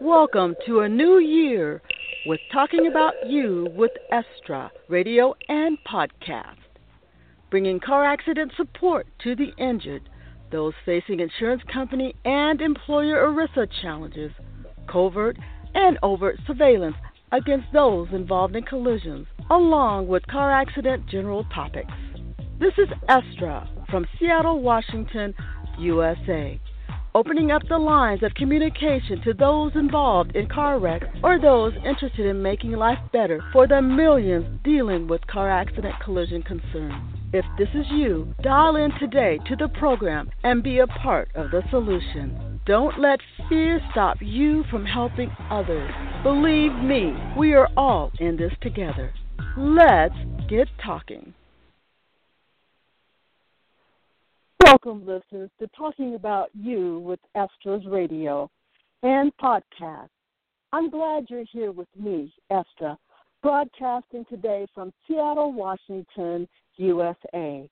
Welcome to a new year with Talking About You with Estra radio and podcast, bringing car accident support to the injured, those facing insurance company and employer ERISA challenges, covert and overt surveillance against those involved in collisions, along with car accident general topics. This is Estra from Seattle, Washington, USA opening up the lines of communication to those involved in car wrecks or those interested in making life better for the millions dealing with car accident collision concerns. If this is you, dial in today to the program and be a part of the solution. Don't let fear stop you from helping others. Believe me, we are all in this together. Let's get talking. Welcome, listeners, to Talking About You with Estra's Radio and podcast. I'm glad you're here with me, Estra, broadcasting today from Seattle, Washington, USA.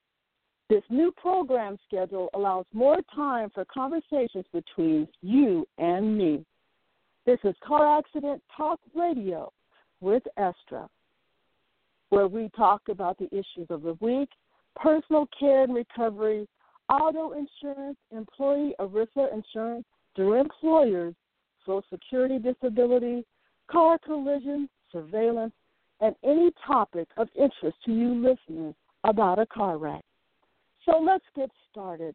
This new program schedule allows more time for conversations between you and me. This is Car Accident Talk Radio with Estra, where we talk about the issues of the week, personal care and recovery, auto insurance, employee ERISA insurance through employers, Social Security disability, car collision, surveillance, and any topic of interest to you listeners about a car wreck. So let's get started.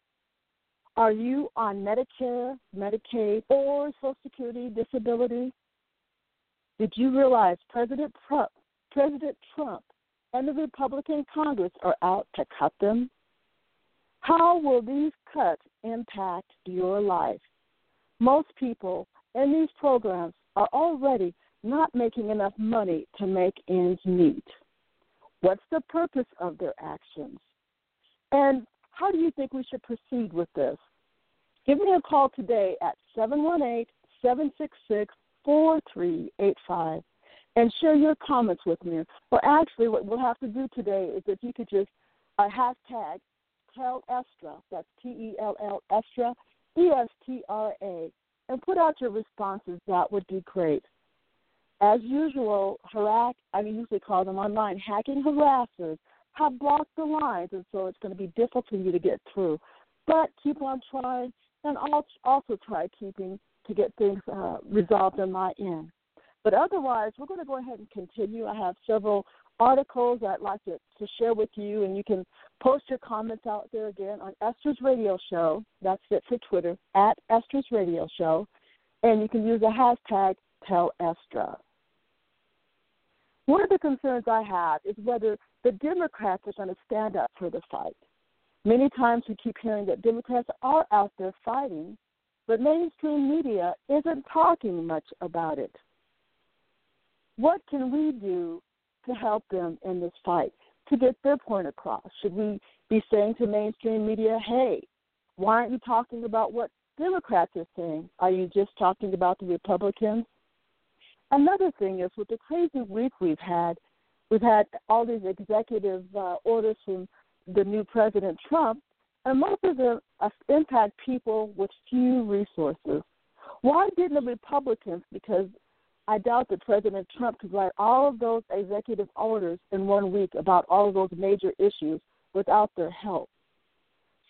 Are you on Medicare, Medicaid, or Social Security disability? Did you realize President Trump, President Trump and the Republican Congress are out to cut them? How will these cuts impact your life? Most people in these programs are already not making enough money to make ends meet. What's the purpose of their actions? And how do you think we should proceed with this? Give me a call today at 718 766 4385 and share your comments with me. Well, actually, what we'll have to do today is if you could just uh, hashtag Tell Estra, that's T E L L Estra, E S T R A, and put out your responses. That would be great. As usual, harass, I mean, usually call them online, hacking harassers have blocked the lines, and so it's going to be difficult for you to get through. But keep on trying, and also try keeping to get things uh, resolved on my end. But otherwise, we're going to go ahead and continue. I have several articles I'd like to, to share with you, and you can post your comments out there again on Estra's Radio Show. That's it for Twitter, at Estra's Radio Show. And you can use the hashtag TellEstra. One of the concerns I have is whether the Democrats are going to stand up for the fight. Many times we keep hearing that Democrats are out there fighting, but mainstream media isn't talking much about it. What can we do to help them in this fight to get their point across? Should we be saying to mainstream media, hey, why aren't you talking about what Democrats are saying? Are you just talking about the Republicans? Another thing is with the crazy week we've had, we've had all these executive uh, orders from the new President Trump, and most of them uh, impact people with few resources. Why didn't the Republicans, because I doubt that President Trump could write all of those executive orders in one week about all of those major issues without their help.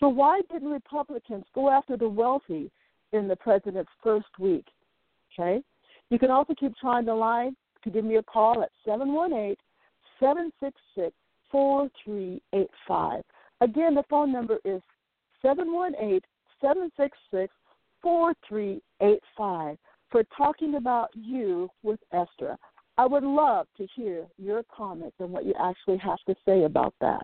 So why didn't Republicans go after the wealthy in the president's first week? Okay? You can also keep trying the line to give me a call at 718 766 4385. Again, the phone number is 718 766 4385 for talking about you with Estra. I would love to hear your comments and what you actually have to say about that.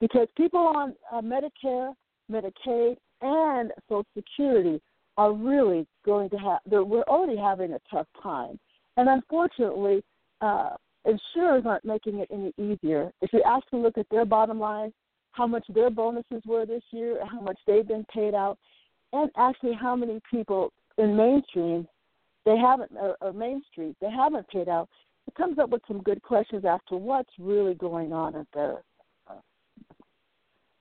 Because people on uh, Medicare, Medicaid, and Social Security are really going to have, we're already having a tough time. And unfortunately, uh, insurers aren't making it any easier. If you actually look at their bottom line, how much their bonuses were this year, how much they've been paid out, and actually how many people in mainstream they haven't or, or Main Street they haven't paid out. It comes up with some good questions as to what's really going on at there.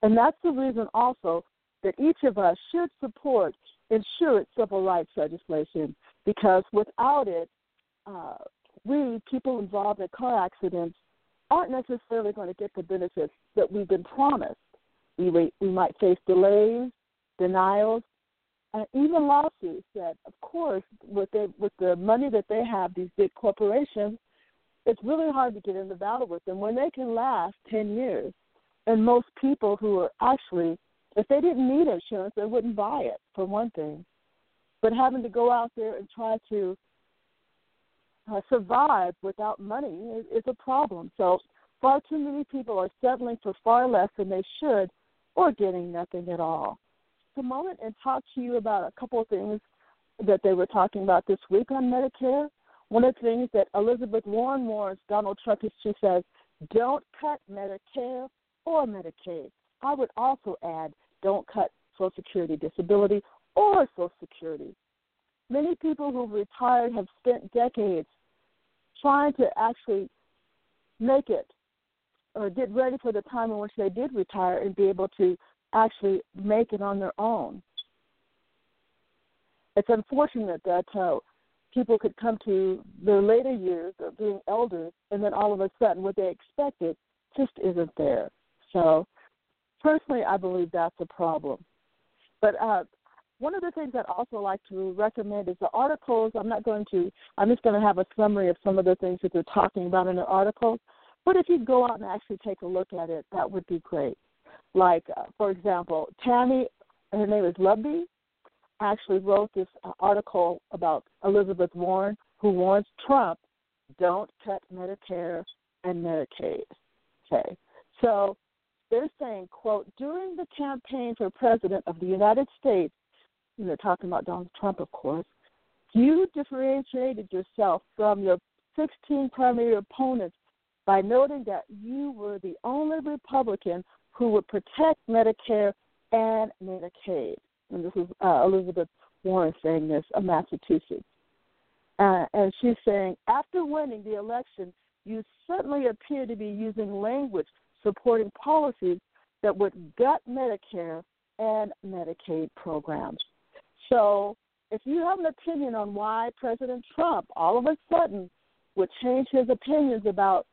And that's the reason also that each of us should support ensure civil rights legislation because without it, uh, we, people involved in car accidents, aren't necessarily going to get the benefits that we've been promised. We, we might face delays, denials, and even lawsuits that, of course, with the, with the money that they have, these big corporations, it's really hard to get in the battle with them when they can last 10 years. And most people who are actually, if they didn't need insurance, they wouldn't buy it, for one thing. But having to go out there and try to uh, survive without money is, is a problem. So far too many people are settling for far less than they should or getting nothing at all. A moment and talk to you about a couple of things that they were talking about this week on Medicare. One of the things that Elizabeth Warren warns Donald Trump is she says, don't cut Medicare or Medicaid. I would also add, don't cut Social Security disability or Social Security. Many people who've retired have spent decades trying to actually make it or get ready for the time in which they did retire and be able to actually make it on their own. It's unfortunate that uh, people could come to their later years of being elders and then all of a sudden what they expected just isn't there. So, personally, I believe that's a problem. But uh, one of the things I'd also like to recommend is the articles. I'm not going to, I'm just going to have a summary of some of the things that they're talking about in the articles. But if you go out and actually take a look at it, that would be great. Like, uh, for example, Tammy, her name is Luhby, actually wrote this uh, article about Elizabeth Warren, who warns Trump, don't cut Medicare and Medicaid. Okay. So they're saying, quote, during the campaign for president of the United States, and they're talking about Donald Trump, of course, you differentiated yourself from your 16 primary opponents by noting that you were the only Republican who would protect Medicare and Medicaid. And this is uh, Elizabeth Warren saying this of Massachusetts. Uh, and she's saying, after winning the election, you certainly appear to be using language supporting policies that would gut Medicare and Medicaid programs. So, if you have an opinion on why President Trump all of a sudden would change his opinions about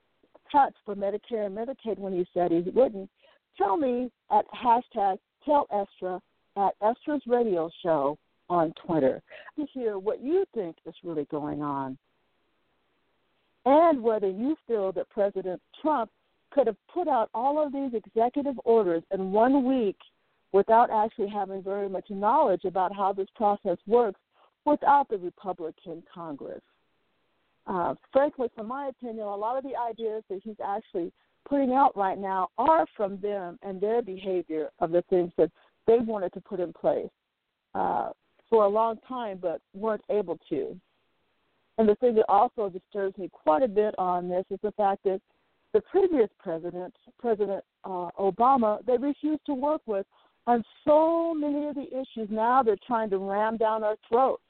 cuts for Medicare and Medicaid when he said he wouldn't, tell me at hashtag tell Estra at Estra's radio show on Twitter to hear what you think is really going on and whether you feel that President Trump could have put out all of these executive orders in one week without actually having very much knowledge about how this process works without the Republican Congress. Uh, frankly, from my opinion, a lot of the ideas that he's actually putting out right now are from them and their behavior of the things that they wanted to put in place uh, for a long time but weren't able to. And the thing that also disturbs me quite a bit on this is the fact that the previous president, President uh, Obama, they refused to work with on so many of the issues. Now they're trying to ram down our throats.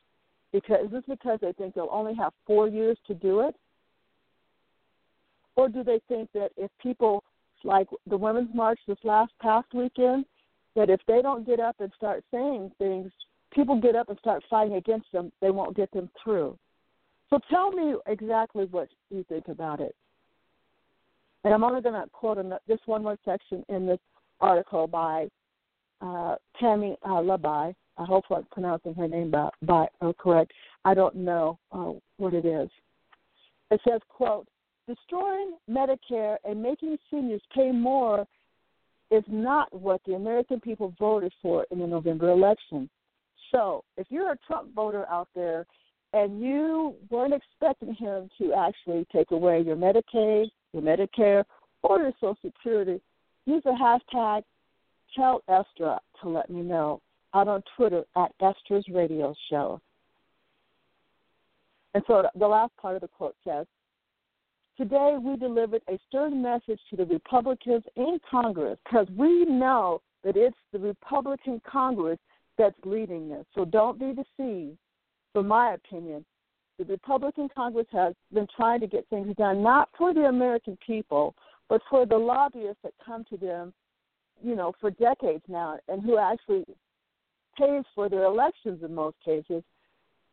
Because is this because they think they'll only have four years to do it? Or do they think that if people like the Women's March this last past weekend, that if they don't get up and start saying things, people get up and start fighting against them, they won't get them through. So tell me exactly what you think about it. And I'm only going to quote just one more section in this article by uh, Tammy uh, Labai. I hope I'm pronouncing her name by, by uh, correct. I don't know uh, what it is. It says, quote, destroying Medicare and making seniors pay more is not what the American people voted for in the November election. So if you're a Trump voter out there and you weren't expecting him to actually take away your Medicaid, your Medicare, or your Social Security, use the hashtag tell Estra to let me know out on Twitter at Estra's Radio Show. And so the last part of the quote says, Today we delivered a stern message to the Republicans in Congress because we know that it's the Republican Congress that's leading this. So don't be deceived. From my opinion, the Republican Congress has been trying to get things done not for the American people, but for the lobbyists that come to them, you know, for decades now, and who actually pays for their elections in most cases,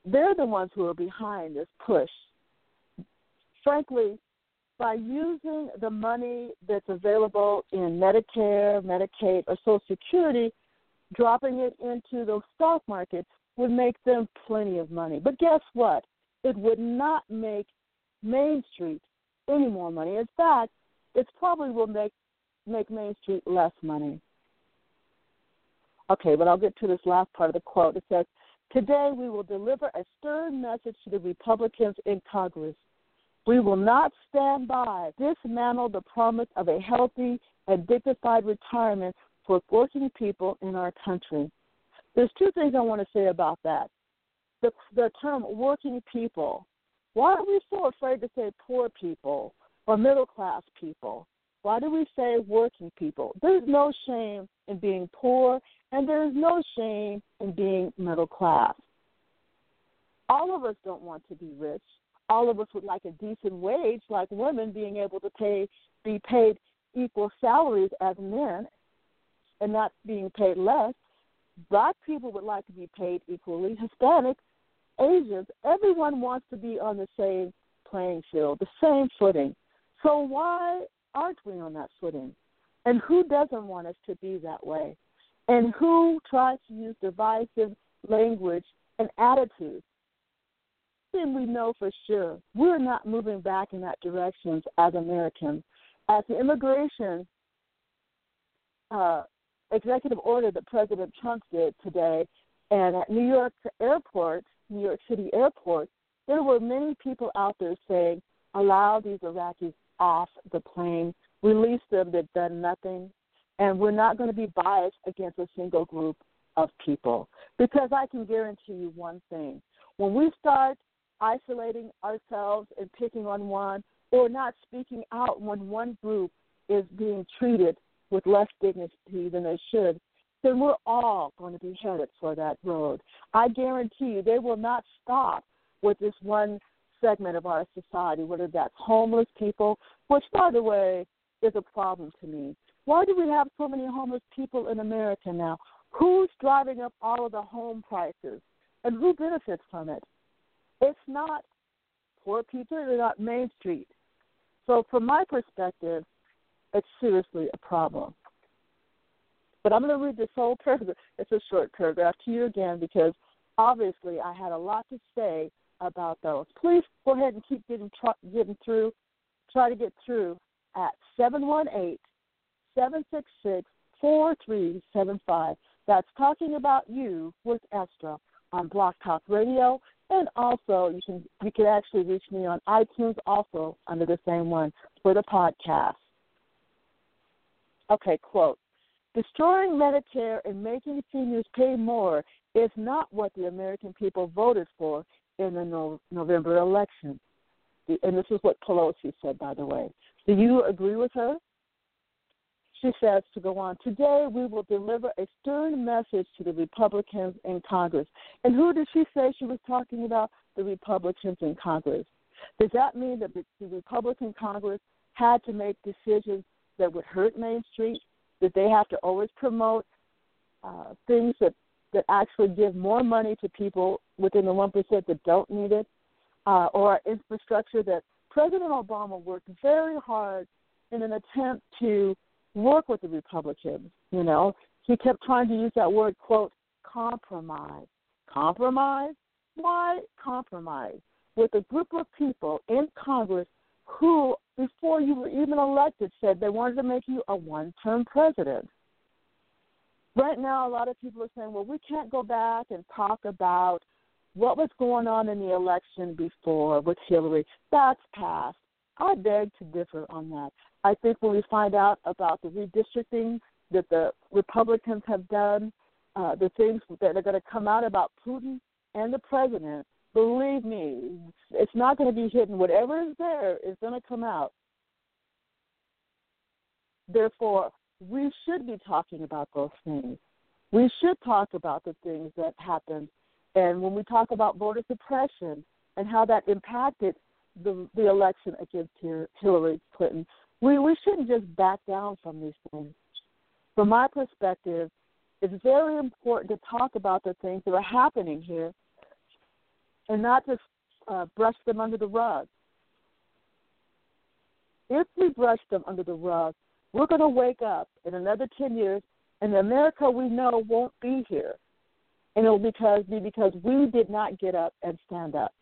they're the ones who are behind this push. Frankly, by using the money that's available in Medicare, Medicaid, or Social Security, dropping it into the stock market would make them plenty of money. But guess what? It would not make Main Street any more money. In fact, it probably will make make Main Street less money. Okay, but I'll get to this last part of the quote. It says, Today we will deliver a stern message to the Republicans in Congress. We will not stand by, dismantle the promise of a healthy and dignified retirement for working people in our country. There's two things I want to say about that. The, the term working people, why are we so afraid to say poor people or middle class people? Why do we say working people? There's no shame in being poor, and there's no shame in being middle class. All of us don't want to be rich. All of us would like a decent wage, like women being able to pay be paid equal salaries as men and not being paid less. Black people would like to be paid equally. Hispanic, Asians, everyone wants to be on the same playing field, the same footing. So why aren't we on that footing? And who doesn't want us to be that way? And who tries to use divisive language and attitudes? Then we know for sure we're not moving back in that direction as Americans. As the immigration uh, executive order that President Trump did today, and at New York Airport, New York City Airport, there were many people out there saying, allow these Iraqis off the plane, release them, they've done nothing, and we're not going to be biased against a single group of people. Because I can guarantee you one thing when we start isolating ourselves and picking on one, or not speaking out when one group is being treated with less dignity than they should, then we're all going to be headed for that road. I guarantee you they will not stop with this one segment of our society, whether that's homeless people, which, by the way, is a problem to me. Why do we have so many homeless people in America now? Who's driving up all of the home prices? And who benefits from it? It's not poor people, they're not Main Street. So, from my perspective, it's seriously a problem. But I'm going to read this whole paragraph. It's a short paragraph to you again because obviously I had a lot to say about those. Please go ahead and keep getting getting through. Try to get through at 718 766 4375. That's talking about you with Estra on Blog Talk Radio. And also, you can you can actually reach me on iTunes also under the same one for the podcast. Okay, quote. Destroying Medicare and making seniors pay more is not what the American people voted for in the no- November election. And this is what Pelosi said, by the way. Do you agree with her? She says to go on, today we will deliver a stern message to the Republicans in Congress. And who did she say she was talking about? The Republicans in Congress. Does that mean that the Republican Congress had to make decisions that would hurt Main Street? That they have to always promote uh, things that that actually give more money to people within the one percent that don't need it, uh, or infrastructure that President Obama worked very hard in an attempt to work with the Republicans. You know, he kept trying to use that word quote compromise. Compromise? Why compromise with a group of people in Congress who, before you were even elected, said they wanted to make you a one term president. Right now, a lot of people are saying, well, we can't go back and talk about what was going on in the election before with Hillary. That's past. I beg to differ on that. I think when we find out about the redistricting that the Republicans have done, uh, the things that are going to come out about Putin and the president, Believe me, it's not going to be hidden. Whatever is there is going to come out. Therefore, we should be talking about those things. We should talk about the things that happened. And when we talk about voter suppression and how that impacted the, the election against Hillary Clinton, we, we shouldn't just back down from these things. From my perspective, it's very important to talk about the things that are happening here and not just uh, brush them under the rug. If we brush them under the rug, we're going to wake up in another 10 years and the America we know won't be here. And it'll because, be because we did not get up and stand up.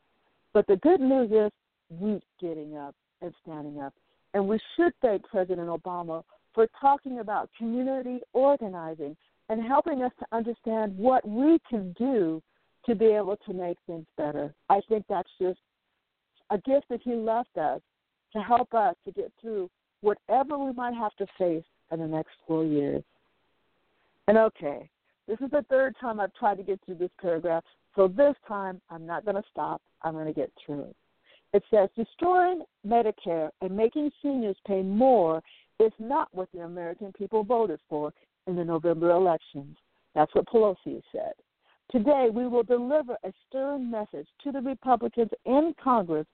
But the good news is we getting up and standing up. And we should thank President Obama for talking about community organizing and helping us to understand what we can do to be able to make things better. I think that's just a gift that he left us to help us to get through whatever we might have to face in the next four years. And okay, this is the third time I've tried to get through this paragraph, so this time I'm not going to stop. I'm going to get through it. It says destroying Medicare and making seniors pay more is not what the American people voted for in the November elections. That's what Pelosi said. Today, we will deliver a stern message to the Republicans in Congress.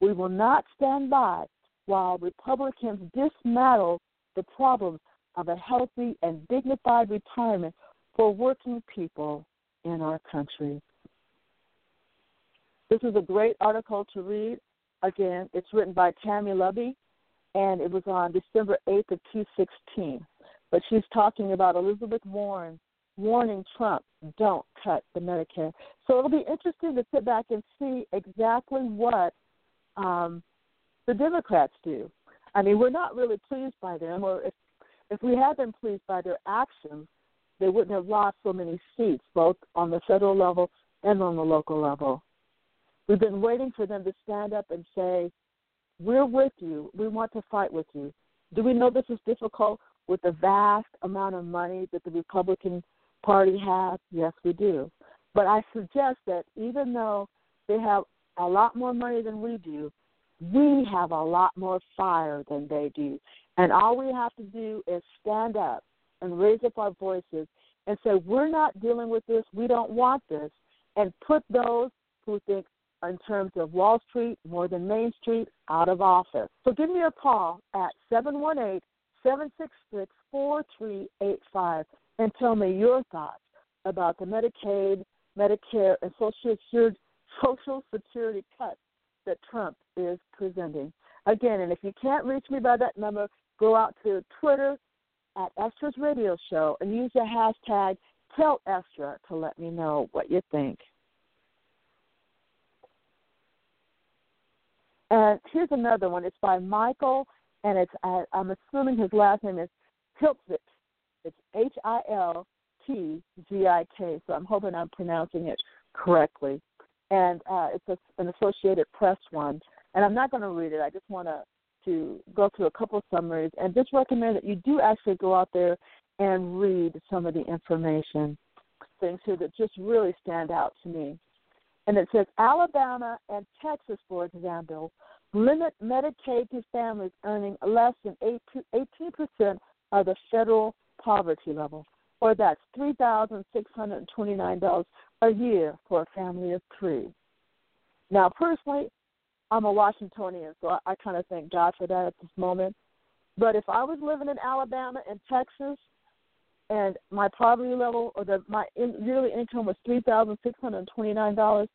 We will not stand by while Republicans dismantle the problems of a healthy and dignified retirement for working people in our country. This is a great article to read. Again, it's written by Tammy Luhby, and it was on December 8th of 2016. But she's talking about Elizabeth Warren warning Trump, don't cut the Medicare. So it'll be interesting to sit back and see exactly what um, the Democrats do. I mean, we're not really pleased by them, or if if we had been pleased by their actions, they wouldn't have lost so many seats, both on the federal level and on the local level. We've been waiting for them to stand up and say, We're with you. We want to fight with you. Do we know this is difficult with the vast amount of money that the Republican Party has? Yes, we do. But I suggest that even though they have a lot more money than we do, we have a lot more fire than they do. And all we have to do is stand up and raise up our voices and say, We're not dealing with this. We don't want this. And put those who think in terms of Wall Street more than Main Street out of office. So give me a call at 718 766 4385 and tell me your thoughts about the Medicaid, Medicare, and Social Security, Social Security cuts that Trump is presenting. Again, and if you can't reach me by that number, go out to Twitter at Estra's Radio Show and use the hashtag Tell Estra to let me know what you think. And here's another one. It's by Michael, and it's I'm assuming his last name is Hiltvik. It's H I L T G I K. So I'm hoping I'm pronouncing it correctly. And uh, it's a, an Associated Press one. And I'm not going to read it. I just want to to go through a couple summaries and just recommend that you do actually go out there and read some of the information. Things here that just really stand out to me. And it says Alabama and Texas, for example, limit Medicaid to families earning less than 18% of the federal poverty level, or that's $3,629 a year for a family of three. Now, personally, I'm a Washingtonian, so I, I kind of thank God for that at this moment. But if I was living in Alabama and Texas, and my poverty level or the my in, yearly income was three thousand six hundred twenty nine dollars,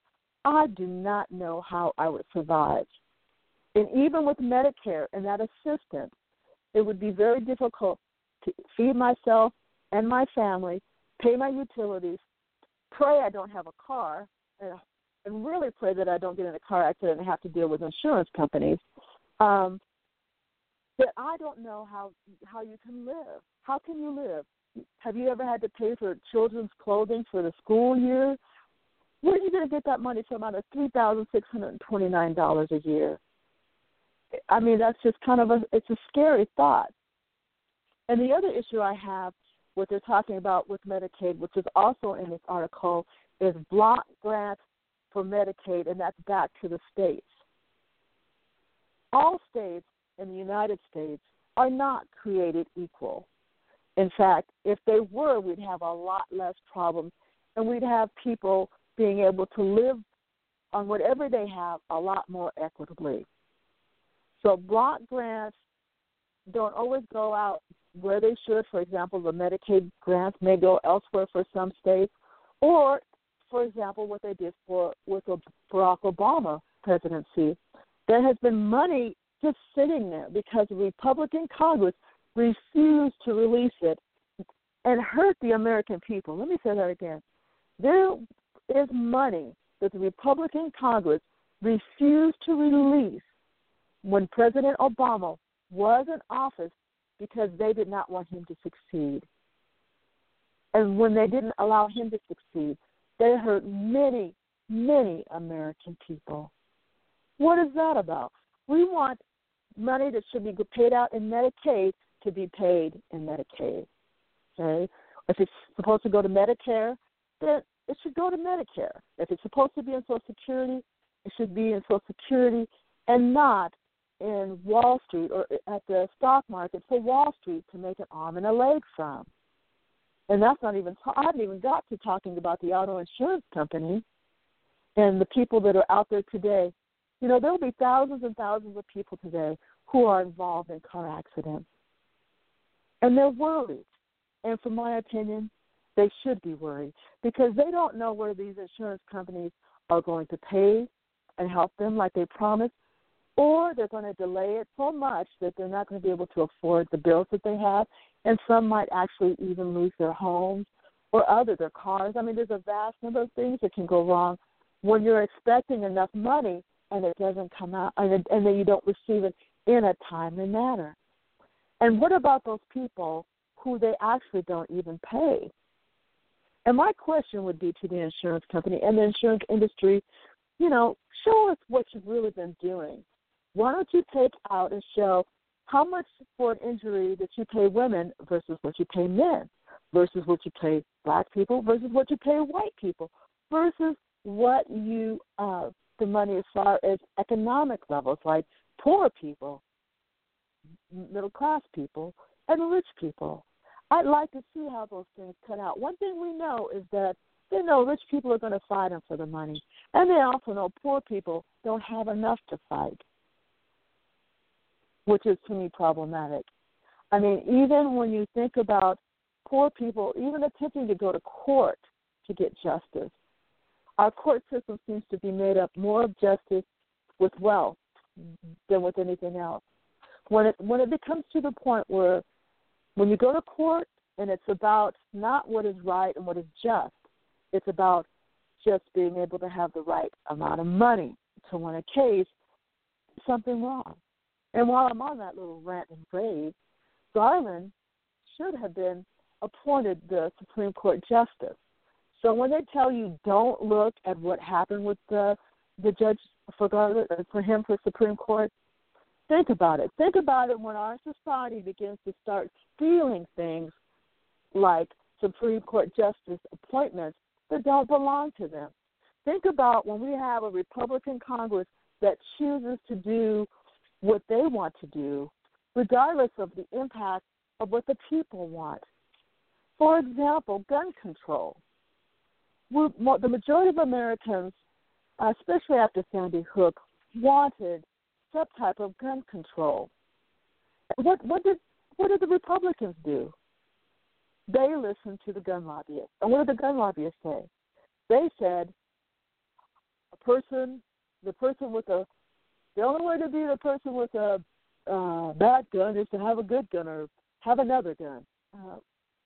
I do not know how I would survive. And even with Medicare and that assistance, it would be very difficult to feed myself and my family, pay my utilities, pray I don't have a car, and, and really pray that I don't get in a car accident and have to deal with insurance companies. Um, but I don't know how how you can live. How can you live? Have you ever had to pay for children's clothing for the school year? Where are you going to get that money from out of three thousand six hundred and twenty nine dollars a year? I mean, that's just kind of a it's a scary thought. And the other issue I have, what they're talking about with Medicaid, which is also in this article, is block grants for Medicaid, and that's back to the states. All states in the United States are not created equal. In fact, if they were, we'd have a lot less problems, and we'd have people being able to live on whatever they have a lot more equitably. So block grants don't always go out where they should. For example, the Medicaid grants may go elsewhere for some states, or, for example, what they did for with the Barack Obama presidency. There has been money just sitting there because the Republican Congress refused to release it and hurt the American people. Let me say that again. There is money that the Republican Congress refused to release when President Obama was in office because they did not want him to succeed. And when they didn't allow him to succeed, they hurt many, many American people. What is that about? We want money that should be paid out in Medicaid to be paid in Medicaid. Okay? If it's supposed to go to Medicare, then it should go to Medicare. If it's supposed to be in Social Security, it should be in Social Security and not in Wall Street or at the stock market for Wall Street to make an arm and a leg from. And that's not even, I haven't even got to talking about the auto insurance company and the people that are out there today. You know, there will be thousands and thousands of people today who are involved in car accidents. And they're worried. And from my opinion, they should be worried because they don't know where these insurance companies are going to pay and help them like they promised, or they're going to delay it so much that they're not going to be able to afford the bills that they have, and some might actually even lose their homes or other their cars. I mean, there's a vast number of things that can go wrong when you're expecting enough money and it doesn't come out, and, and then you don't receive it in a timely manner. And what about those people who they actually don't even pay? And my question would be to the insurance company and the insurance industry, you know, show us what you've really been doing. Why don't you take out and show how much for an injury that you pay women versus what you pay men, versus what you pay black people, versus what you pay white people, versus what you uh, the money as far as economic levels, like poor people, middle class people, and rich people. I'd like to see how those things cut out. One thing we know is that they know rich people are going to fight them for the money, and they also know poor people don't have enough to fight, which is to me problematic. I mean, even when you think about poor people, even attempting to go to court to get justice, our court system seems to be made up more of justice with wealth than with anything else. When it when it becomes to the point where when you go to court and it's about not what is right and what is just, it's about just being able to have the right amount of money to win a case, something wrong. And while I'm on that little rant and rave, Garland should have been appointed the Supreme Court justice. So when they tell you don't look at what happened with the the judge for Garland for him for Supreme Court, think about it. Think about it when our society begins to start stealing things like Supreme Court justice appointments that don't belong to them. Think about when we have a Republican Congress that chooses to do what they want to do, regardless of the impact of what the people want. For example, gun control. We're, the majority of Americans, especially after Sandy Hook, wanted some type of gun control. What what did what did the Republicans do? They listened to the gun lobbyists. And what did the gun lobbyists say? They said a person the person with a the only way to be the person with a uh, bad gun is to have a good gun or have another gun. Uh,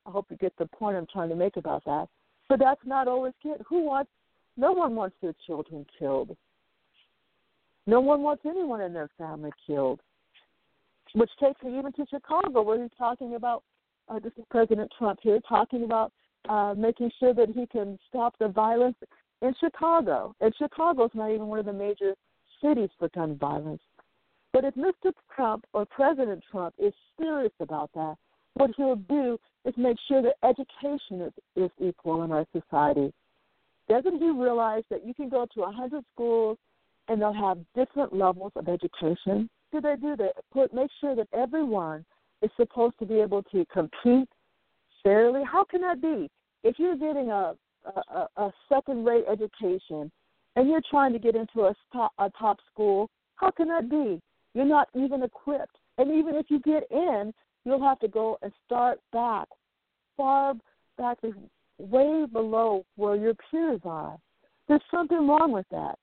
I hope you get the point I'm trying to make about that. But that's not always good. Who wants? No one wants their children killed. No one wants anyone in their family killed. Which takes me even to Chicago, where he's talking about uh, this is President Trump here talking about uh, making sure that he can stop the violence in Chicago. And Chicago's not even one of the major cities for gun violence. But if Mr. Trump or President Trump is serious about that, what he'll do is make sure that education is, is equal in our society. Doesn't he realize that you can go to a 100 schools and they'll have different levels of education. Do they do that? Put make sure that everyone is supposed to be able to compete fairly. How can that be? If you're getting a a, a second-rate education and you're trying to get into a top, a top school, how can that be? You're not even equipped. And even if you get in, you'll have to go and start back, far back, way below where your peers are. There's something wrong with that.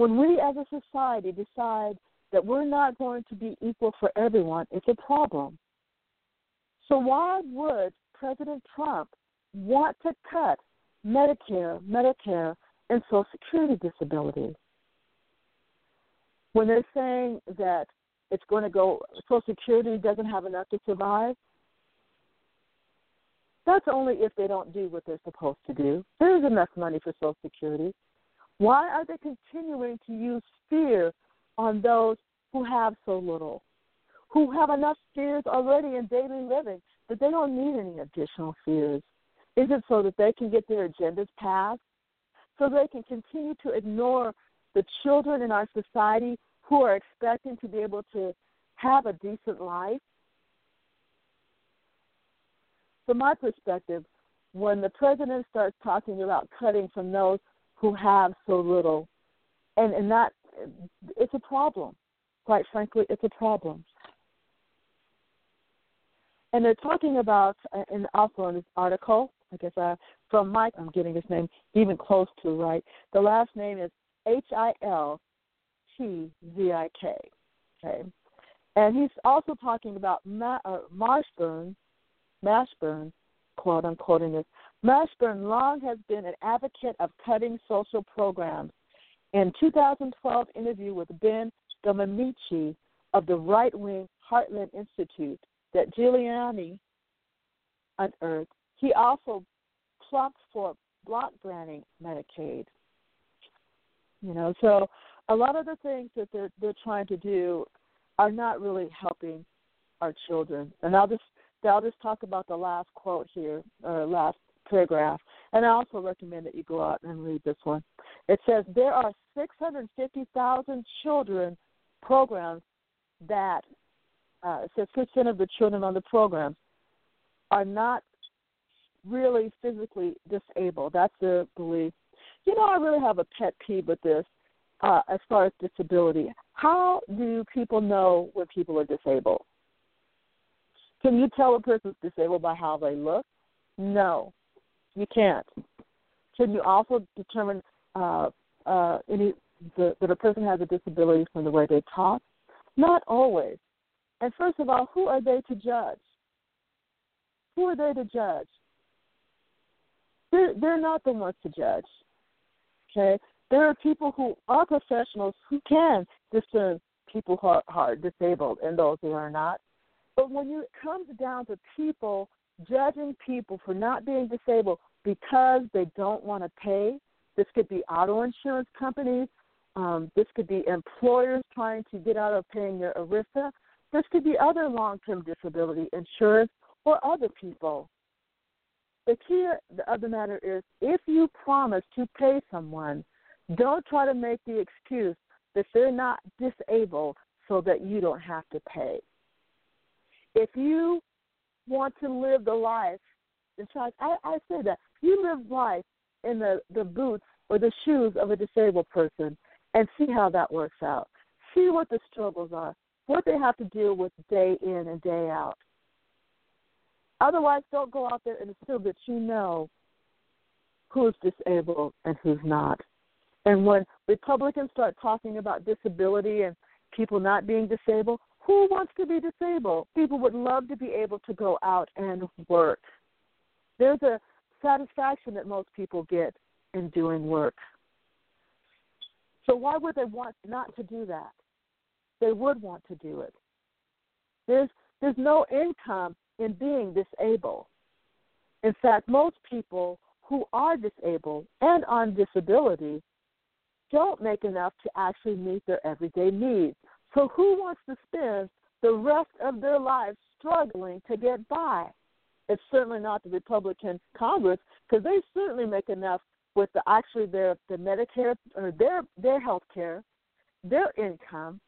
When we as a society decide that we're not going to be equal for everyone, it's a problem. So, why would President Trump want to cut Medicare, Medicare, and Social Security disability? When they're saying that it's going to go, Social Security doesn't have enough to survive, that's only if they don't do what they're supposed to do. There is enough money for Social Security. Why are they continuing to use fear on those who have so little, who have enough fears already in daily living that they don't need any additional fears? Is it so that they can get their agendas passed? So they can continue to ignore the children in our society who are expecting to be able to have a decent life? From my perspective, when the president starts talking about cutting from those who have so little, and, and that it's a problem. Quite frankly, it's a problem. And they're talking about, and also in this article, I guess uh, from Mike, I'm getting his name even close to right. The last name is H I L T Z I K. Okay, and he's also talking about Ma- uh, Mashburn, Mashburn, quote, I'm quoting this. Mashburn long has been an advocate of cutting social programs. In 2012 interview with Ben Domenici of the right-wing Heartland Institute that Giuliani unearthed, he also plucked for block granting Medicaid. You know, so a lot of the things that they're they're trying to do are not really helping our children. And I'll just I'll just talk about the last quote here, or last paragraph. And I also recommend that you go out and read this one. It says there are 650,000 children programs that uh, it says percent of the children on the program are not really physically disabled. That's their belief. You know, I really have a pet peeve with this uh, as far as disability. How do people know when people are disabled? Can you tell a person's disabled by how they look? No, you can't. Can you also determine uh, uh, any the, that a person has a disability from the way they talk? Not always. And first of all, who are they to judge? Who are they to judge? They're, they're not the ones to judge. Okay? There are people who are professionals who can discern people who are, are disabled and those who are not. But when it comes down to people judging people for not being disabled because they don't want to pay, this could be auto insurance companies, um, this could be employers trying to get out of paying their ERISA, this could be other long term disability insurance or other people. The key of the matter is if you promise to pay someone, don't try to make the excuse that they're not disabled so that you don't have to pay. If you want to live the life, in fact, I, I say that you live life in the, the boots or the shoes of a disabled person and see how that works out. See what the struggles are, what they have to deal with day in and day out. Otherwise, don't go out there and assume that you know who's disabled and who's not. And when Republicans start talking about disability and people not being disabled, who wants to be disabled? People would love to be able to go out and work. There's a satisfaction that most people get in doing work. So why would they want not to do that? They would want to do it. There's there's no income in being disabled. In fact, most people who are disabled and on disability don't make enough to actually meet their everyday needs. So, who wants to spend the rest of their lives struggling to get by? It's certainly not the Republican Congress because they certainly make enough with the, actually their the Medicare or their their health care, their income,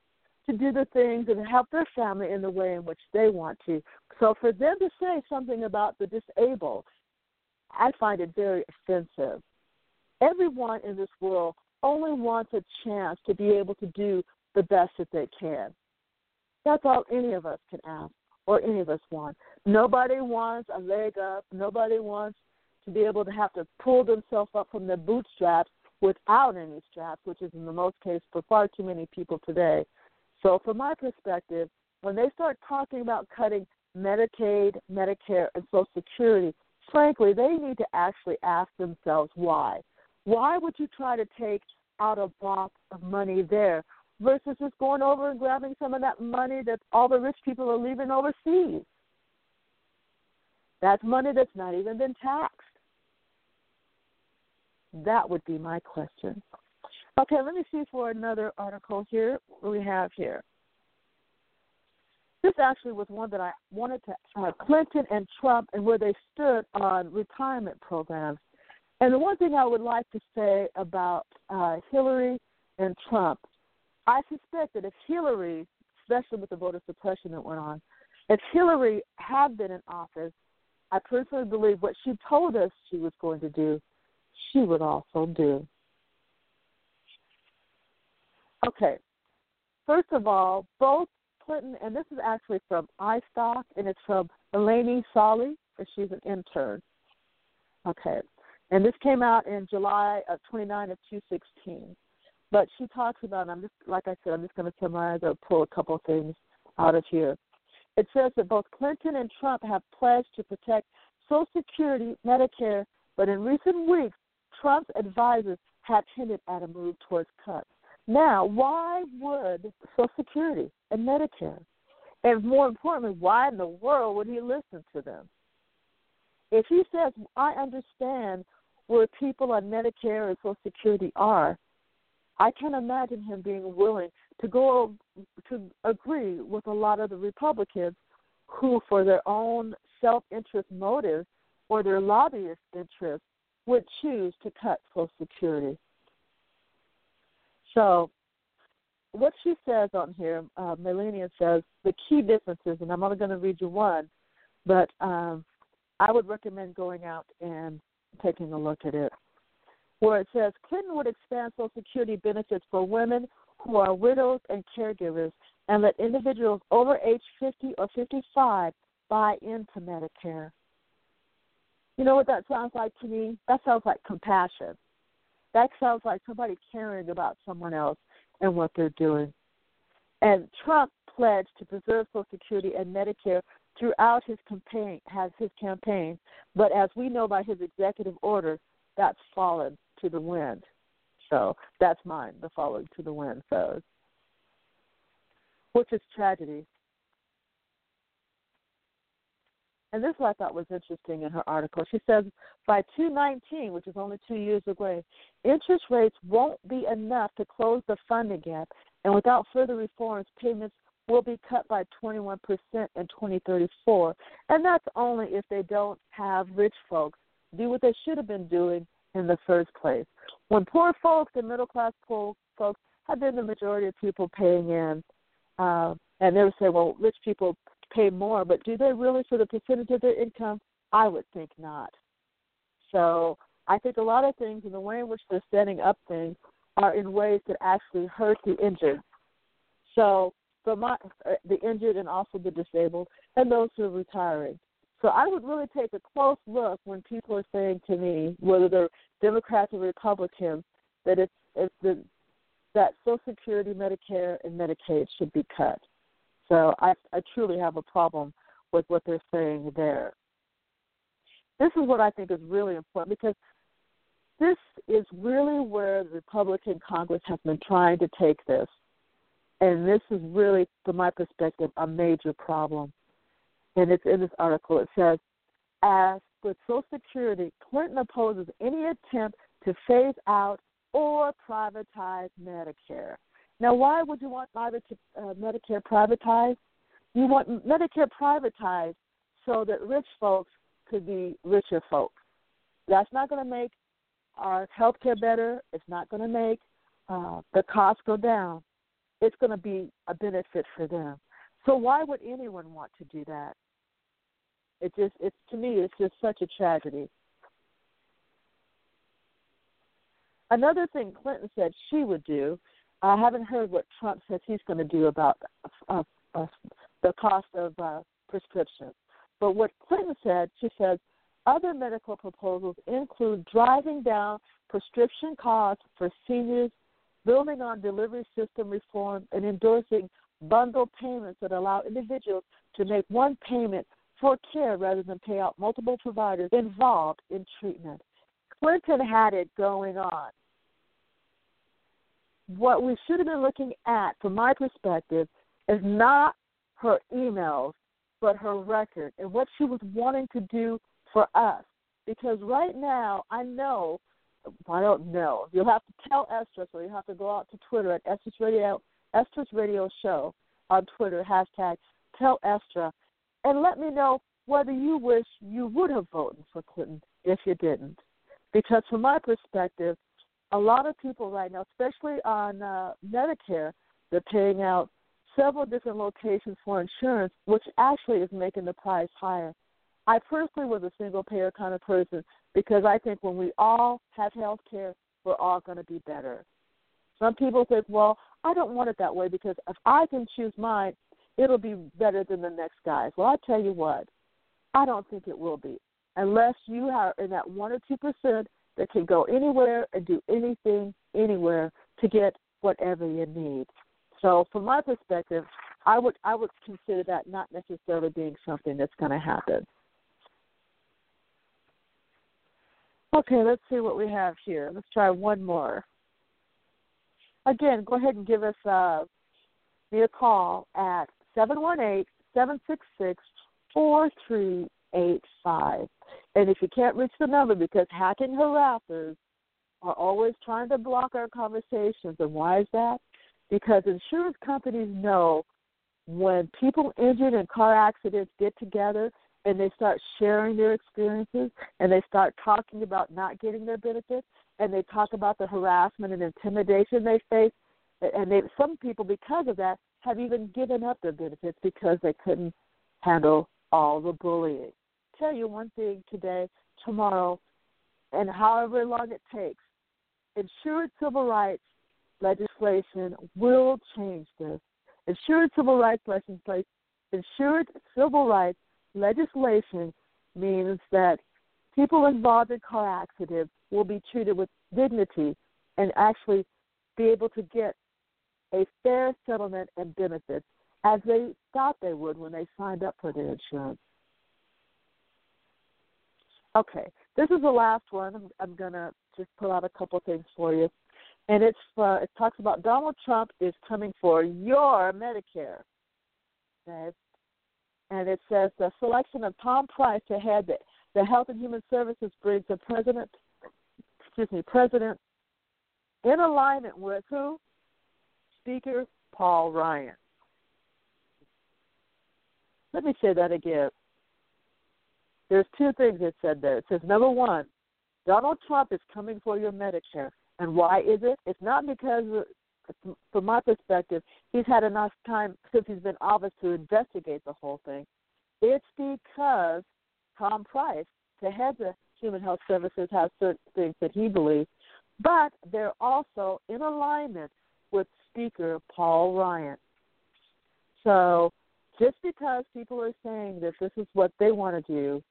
to do the things and help their family in the way in which they want to. So for them to say something about the disabled, I find it very offensive. Everyone in this world only wants a chance to be able to do the best that they can. That's all any of us can ask. or any of us want. Nobody wants a leg up. Nobody wants to be able to have to pull themselves up from their bootstraps without any straps, which is in the most case for far too many people today. So, from my perspective, when they start talking about cutting Medicaid, Medicare, and Social Security, frankly, they need to actually ask themselves why. Why would you try to take out a box of money there versus just going over and grabbing some of that money that all the rich people are leaving overseas? That's money that's not even been taxed. That would be my question. Okay, let me see for another article here. What we have here. This actually was one that I wanted to uh, Clinton and Trump and where they stood on retirement programs. And the one thing I would like to say about uh, Hillary and Trump, I suspect that if Hillary, especially with the voter suppression that went on, if Hillary had been in office, I personally believe what she told us she was going to do, she would also do. Okay. First of all, both Clinton, and this is actually from iStock, and it's from Eleni Solly, and she's an intern. Okay. And this came out in July of 29 of 216. But she talks about, I'm just, like I said, I'm just going to summarize or pull a couple of things out of here. It says that both Clinton and Trump have pledged to protect Social Security, Medicare, but in recent weeks, Trump's advisors have hinted at a move towards cuts. Now, why would Social Security and Medicare? And more importantly, why in the world would he listen to them? If he says, I understand where people on Medicare and Social Security are, I can't imagine him being willing to go to agree with a lot of the Republicans who, for their own self interest motives or their lobbyist interests, would choose to cut Social Security. So, what she says on here, uh, Melania says the key differences, and I'm only going to read you one, but um, I would recommend going out and taking a look at it, where it says Clinton would expand Social Security benefits for women who are widows and caregivers, and let individuals over age 50 or 55 buy into Medicare. You know what that sounds like to me? That sounds like compassion. That sounds like somebody caring about someone else and what they're doing. And Trump pledged to preserve Social Security and Medicare throughout his campaign has his campaign, but as we know by his executive order, that's fallen to the wind. So that's mine, the falling to the wind So, which is tragedy. And this I thought was interesting in her article. She says by 219, which is only two years away, interest rates won't be enough to close the funding gap, and without further reforms, payments will be cut by 21% in 2034. And that's only if they don't have rich folks do what they should have been doing in the first place. When poor folks and middle class poor folks have been the majority of people paying in, uh, and they would say, well, rich people pay more, but do they really for the percentage of their income? I would think not. So I think a lot of things in the way in which they're setting up things are in ways that actually hurt the injured. So for my, uh, the injured and also the disabled and those who are retiring. So I would really take a close look when people are saying to me, whether they're Democrats or Republicans, that it's, it's the, that Social Security, Medicare, and Medicaid should be cut. So I, I truly have a problem with what they're saying there. This is what I think is really important because this is really where the Republican Congress has been trying to take this. And this is really, from my perspective, a major problem. And it's in this article. It says, as with Social Security, Clinton opposes any attempt to phase out or privatize Medicare. Now, why would you want uh, Medicare privatized? You want Medicare privatized so that rich folks could be richer folks. That's not going to make our health care better. It's not going to make uh, the costs go down. It's going to be a benefit for them. So why would anyone want to do that? It just, it's to me, it's just such a tragedy. Another thing Clinton said she would do I haven't heard what Trump says he's going to do about uh, uh, the cost of uh, prescriptions. But what Clinton said, she said, other medical proposals include driving down prescription costs for seniors, building on delivery system reform, and endorsing bundle payments that allow individuals to make one payment for care rather than pay out multiple providers involved in treatment. Clinton had it going on. What we should have been looking at, from my perspective, is not her emails, but her record and what she was wanting to do for us. Because right now, I know, I don't know. You'll have to tell Estra, so you have to go out to Twitter at Estra's Radio, Estra's Radio Show on Twitter, hashtag tell Estra, and let me know whether you wish you would have voted for Clinton if you didn't. Because from my perspective, a lot of people right now, especially on uh, Medicare, they're paying out several different locations for insurance, which actually is making the price higher. I personally was a single payer kind of person because I think when we all have health care, we're all going to be better. Some people think, well, I don't want it that way because if I can choose mine, it'll be better than the next guy's. Well, I tell you what, I don't think it will be unless you are in that one or two percent that can go anywhere and do anything anywhere to get whatever you need. So, from my perspective, I would I would consider that not necessarily being something that's going to happen. Okay, let's see what we have here. Let's try one more. Again, go ahead and give us uh, me a call at seven one eight seven six six four three eight five. And if you can't reach the number because hacking harassers are always trying to block our conversations, and why is that? Because insurance companies know when people injured in car accidents get together and they start sharing their experiences and they start talking about not getting their benefits and they talk about the harassment and intimidation they face and they some people because of that have even given up their benefits because they couldn't handle all the bullying tell you one thing today, tomorrow, and however long it takes. Insured civil rights legislation will change this. Insured civil rights legislation, insured civil rights legislation means that people involved in car accidents will be treated with dignity and actually be able to get a fair settlement and benefits as they thought they would when they signed up for their insurance. Okay, this is the last one. I'm, I'm gonna just pull out a couple things for you, and it's uh, it talks about Donald Trump is coming for your Medicare. Okay, and it says the selection of Tom Price to head the, the Health and Human Services brings the president, excuse me, president in alignment with who? Speaker Paul Ryan. Let me say that again there's two things it said there. It says number one, Donald Trump is coming for your Medicare. And why is it? It's not because, from my perspective, he's had enough time since he's been office to investigate the whole thing. It's because Tom Price, the head of Human Health Services, has certain things that he believes, but they're also in alignment with Speaker Paul Ryan. So just because people are saying that this is what they want to do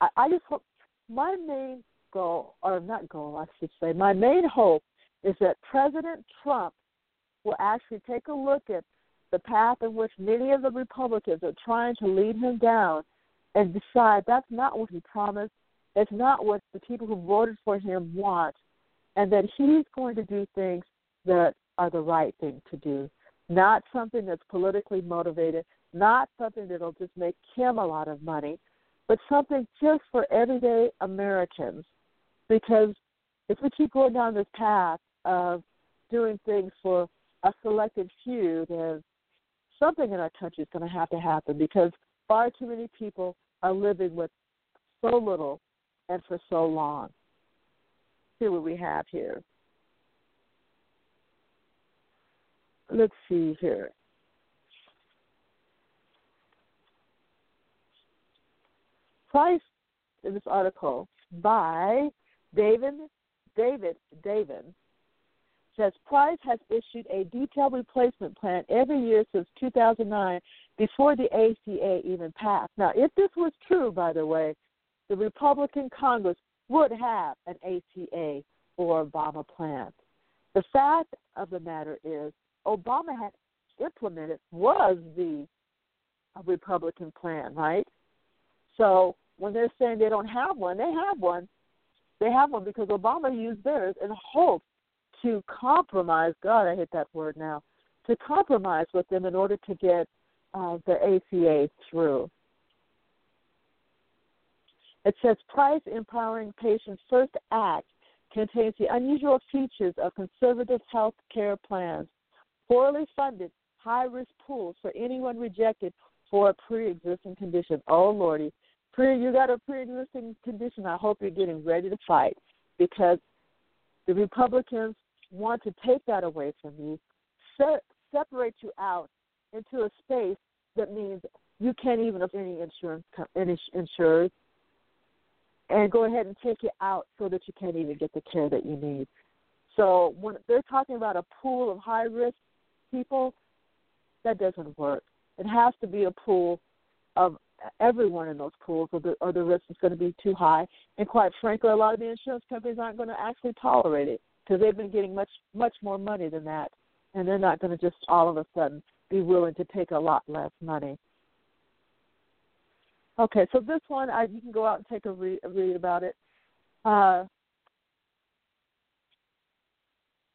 I, I just hope my main goal, or not goal, I should say, my main hope is that President Trump will actually take a look at the path in which many of the Republicans are trying to lead him down and decide that's not what he promised, it's not what the people who voted for him want, and that he's going to do things that are the right thing to do, not something that's politically motivated, not something that'll just make him a lot of money, but something just for everyday Americans. Because if we keep going down this path of doing things for a selected few, then something in our country is going to have to happen because far too many people are living with so little and for so long. See what we have here. Let's see here. Price in this article by David David David says Price has issued a detailed replacement plan every year since 2009 before the ACA even passed. Now, if this was true, by the way, the Republican Congress would have an ACA or Obama plan. The fact of the matter is, Obama had implemented was the Republican plan, right? So when they're saying they don't have one, they have one. They have one because Obama used theirs in hopes to compromise. God, I hate that word now. To compromise with them in order to get uh, the ACA through. It says Price Empowering Patients First Act contains the unusual features of conservative health care plans, poorly funded, high risk pools for anyone rejected for a pre existing condition. Oh, Lordy. Pre, you got a pre existing condition. I hope you're getting ready to fight because the Republicans want to take that away from you, se- separate you out into a space that means you can't even have any insurance any insurers and go ahead and take you out so that you can't even get the care that you need. So when they're talking about a pool of high risk people, that doesn't work. It has to be a pool of everyone in those pools, or the or the risk is going to be too high. And quite frankly, a lot of the insurance companies aren't going to actually tolerate it because they've been getting much much more money than that, and they're not going to just all of a sudden be willing to take a lot less money. Okay, so this one, I, you can go out and take a read, a read about it. Uh,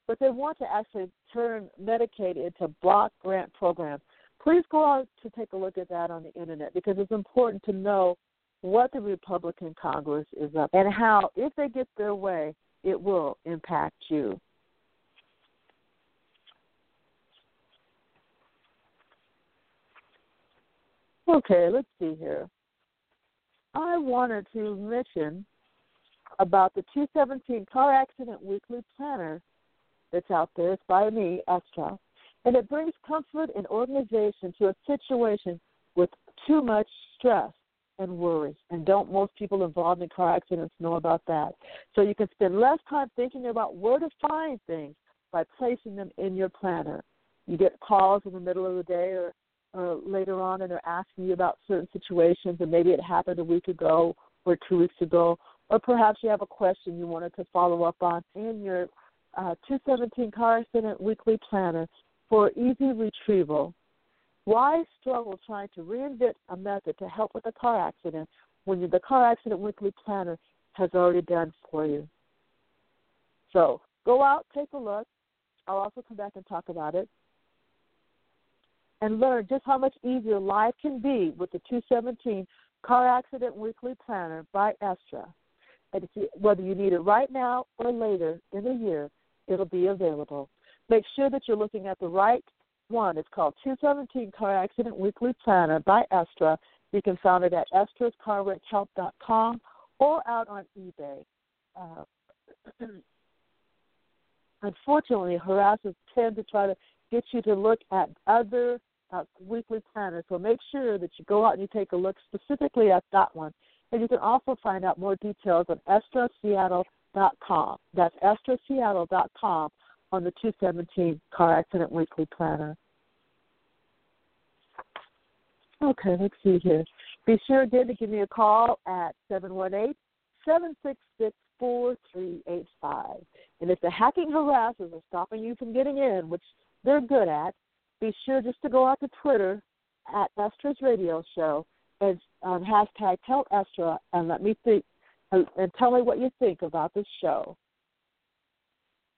but they want to actually turn Medicaid into block grant programs. Please go out to take a look at that on the internet because it's important to know what the Republican Congress is up and how, if they get their way, it will impact you. Okay, let's see here. I wanted to mention about the 217 Car Accident Weekly Planner that's out there. It's by me, Estra. And it brings comfort and organization to a situation with too much stress and worry. And don't most people involved in car accidents know about that? So you can spend less time thinking about where to find things by placing them in your planner. You get calls in the middle of the day or uh, later on and they're asking you about certain situations and maybe it happened a week ago or two weeks ago or perhaps you have a question you wanted to follow up on in your uh, 217 car accident weekly planner for easy retrieval. Why struggle trying to reinvent a method to help with a car accident when the car accident weekly planner has already done for you. So go out take a look. I'll also come back and talk about it. And learn just how much easier life can be with the 217 Car Accident Weekly Planner by Estra. And whether you need it right now or later in the year, it'll be available. Make sure that you're looking at the right one. It's called 217 Car Accident Weekly Planner by Estra. You can find it at estrascarwreckhelp.com or out on eBay. Uh, unfortunately, harassers tend to try to get you to look at other uh, weekly planners. So make sure that you go out and you take a look specifically at that one. And you can also find out more details on estraseattle.com. That's estraseattle.com on the 217 Car Accident Weekly Planner. Okay, let's see here. Be sure again to give me a call at 718 766 4385. And if the hacking harassers are stopping you from getting in, which they're good at, be sure just to go out to Twitter at Estra's Radio Show and um, hashtag Tell Estra and let me think and, tell me what you think about this show.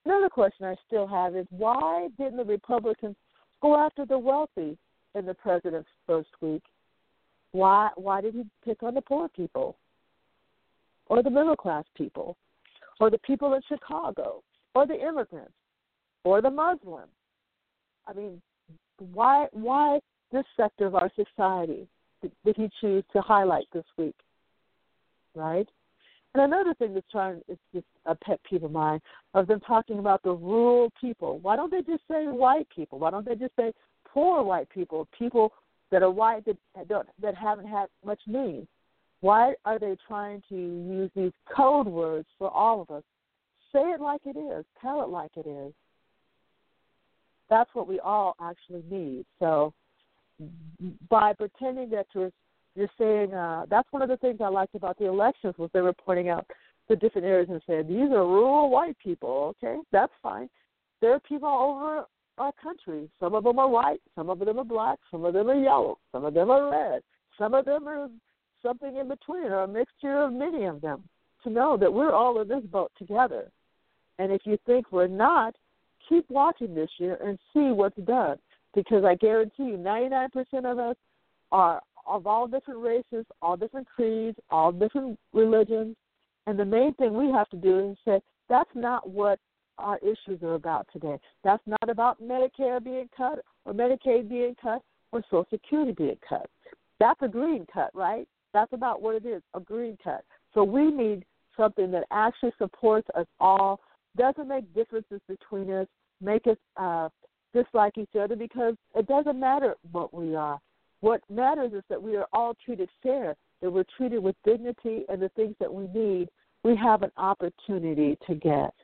Another question I still have is why didn't the Republicans go after the wealthy in the president's first week? Why why did he pick on the poor people? Or the middle class people? Or the people in Chicago? Or the immigrants? Or the Muslims? I mean, why why this sector of our society did he choose to highlight this week? Right? And another thing that's trying is just a pet peeve of mine of them talking about the rural people. Why don't they just say white people? Why don't they just say poor white people, people that are white that don't that haven't had much means? Why are they trying to use these code words for all of us? Say it like it is. Tell it like it is that's what we all actually need. So by pretending that you're you're saying uh, that's one of the things I liked about the elections was they were pointing out the different areas and saying these are rural white people. Okay, that's fine. There are people all over our country. Some of them are white, some of them are black, some of them are yellow, some of them are red, some of them are something in between, or a mixture of many of them. To know that we're all in this boat together. And if you think we're not, keep watching this year and see what's done. Because I guarantee you, 99% of us are of all different races, all different creeds, all different religions. And the main thing we have to do is say, that's not what our issues are about today. That's not about Medicare being cut or Medicaid being cut or Social Security being cut. That's a green cut, right? That's about what it is, a green cut. So we need something that actually supports us all, doesn't make differences between us, make us uh, dislike each other because it doesn't matter what we are. What matters is that we are all treated fair, that we're treated with dignity and the things that we need, we have an opportunity to get.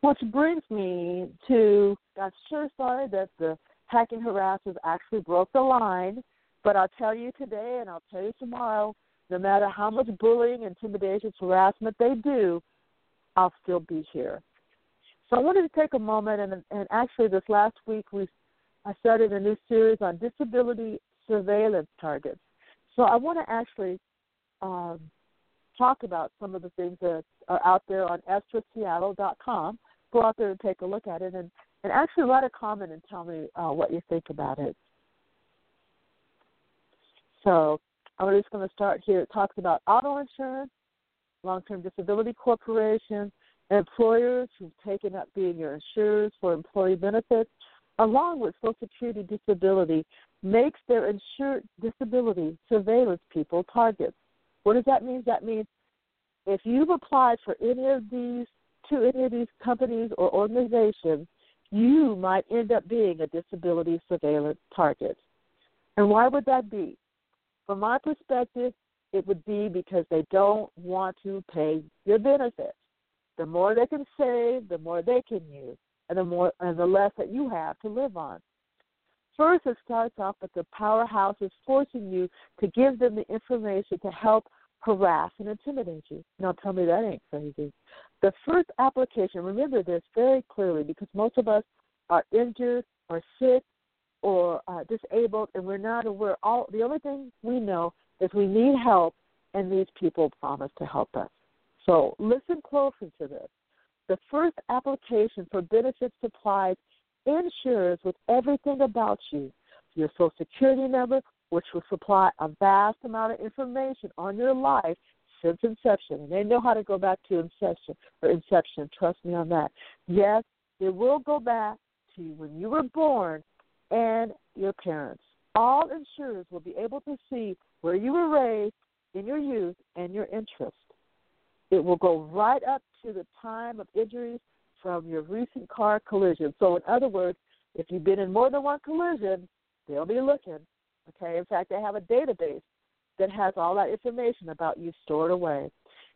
Which brings me to I'm sure sorry that the hacking harassers actually broke the line, but I'll tell you today and I'll tell you tomorrow, no matter how much bullying, intimidation, harassment they do, I'll still be here. So I wanted to take a moment and, and actually this last week we I started a new series on disability surveillance targets. So I want to actually um, talk about some of the things that are out there on estraseattle.com go out there and take a look at it and, and actually write a comment and tell me uh, what you think about it. So I'm just going to start here. It talks about auto insurance, long term disability corporations, employers who've taken up being your insurers for employee benefits, along with Social Security disability, makes their insured disability surveillance people targets. What does that mean? That means if you've applied for any of these to any of these companies or organizations, you might end up being a disability surveillance target. And why would that be? From my perspective, it would be because they don't want to pay your benefits. The more they can save, the more they can use, and the more and the less that you have to live on. First, it starts off with the powerhouse is forcing you to give them the information to help harass and intimidate you. Now tell me that ain't crazy. The first application, remember this very clearly because most of us are injured or sick or uh, disabled and we're not aware. All the only thing we know is we need help and these people promise to help us. So listen closely to this. The first application for benefits supplies insures with everything about you your social security number, which will supply a vast amount of information on your life since inception. They know how to go back to inception or inception. Trust me on that. Yes, it will go back to when you were born and your parents. All insurers will be able to see where you were raised in your youth and your interest. It will go right up to the time of injuries from your recent car collision. So, in other words, if you've been in more than one collision, they'll be looking. Okay. In fact, they have a database that has all that information about you stored away.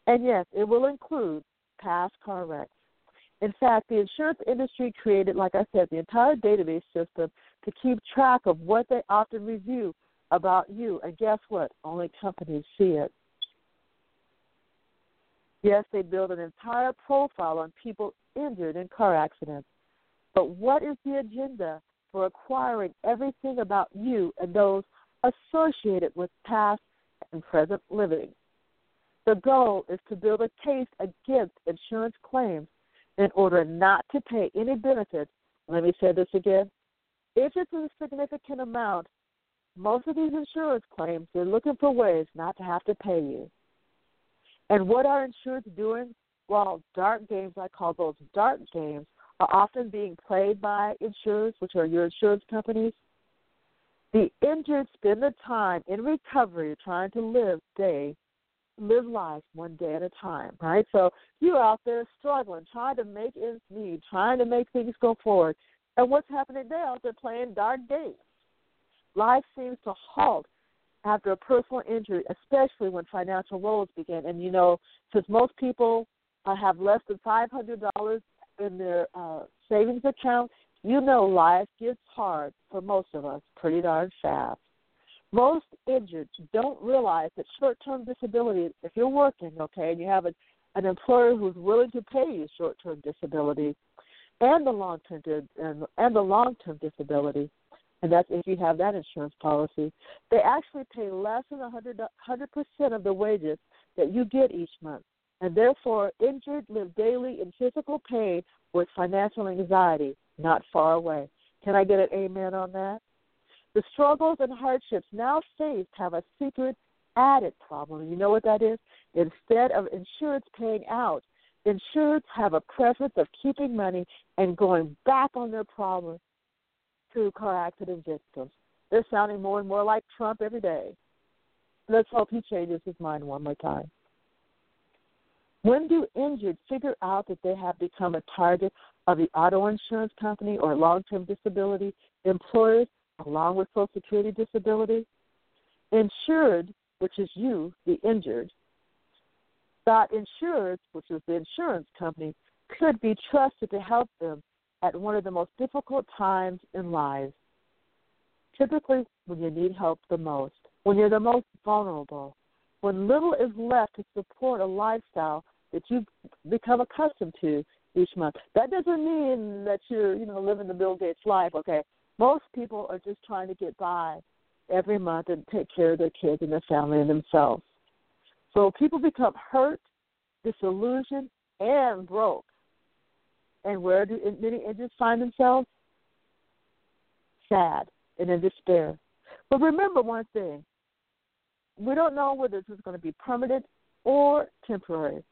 And yes, it will include past car wrecks. In fact, the insurance industry created, like I said, the entire database system to keep track of what they often review about you. And guess what? Only companies see it. Yes, they build an entire profile on people injured in car accidents. But what is the agenda for acquiring everything about you and those associated with past and present living. The goal is to build a case against insurance claims in order not to pay any benefits. Let me say this again. If it's a significant amount, most of these insurance claims, they're looking for ways not to have to pay you. And what are insurers doing? Well, dark games, I call those dark games, are often being played by insurers, which are your insurance companies. The injured spend the time in recovery trying to live day, live life one day at a time, right? So you're out there struggling, trying to make ends meet, trying to make things go forward. And what's happening now? They're playing dark games. Life seems to halt after a personal injury, especially when financial woes begin. And you know, since most people uh, have less than five hundred dollars in their uh, savings account, you know life gets hard for most of us pretty darn fast. Most injured don't realize that short term disability, if you're working, okay, and you have a, an employer who's willing to pay you short term disability and the long term and, and the long term disability, and that's if you have that insurance policy, they actually pay less than 100 percent of the wages that you get each month, and therefore injured live daily in physical pain with financial anxiety not far away. Can I get an amen on that? The struggles and hardships now faced have a secret added problem. You know what that is? Instead of insurance paying out, insurers have a preference of keeping money and going back on their promise to car accident victims. They're sounding more and more like Trump every day. Let's hope he changes his mind one more time. When do injured figure out that they have become a target of the auto insurance company or long term disability employers along with Social Security disability. Insured, which is you, the injured, thought insured, which is the insurance company, could be trusted to help them at one of the most difficult times in life. Typically, when you need help the most, when you're the most vulnerable, when little is left to support a lifestyle that you've become accustomed to each month. That doesn't mean that you're, you know, living the Bill Gates life, okay? Most people are just trying to get by every month and take care of their kids and their family and themselves. So people become hurt, disillusioned, and broke. And where do many Indians find themselves? Sad and in despair. But remember one thing we don't know whether this is going to be permanent or temporary.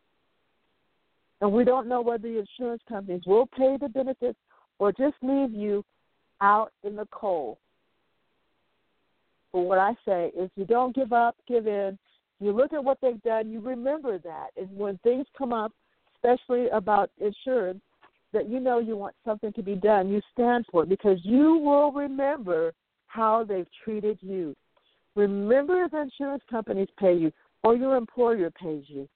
And we don't know whether the insurance companies will pay the benefits or just leave you out in the cold. But what I say is you don't give up, give in. You look at what they've done, you remember that. And when things come up, especially about insurance, that you know you want something to be done, you stand for it because you will remember how they've treated you. Remember the insurance companies pay you, or your employer pays you,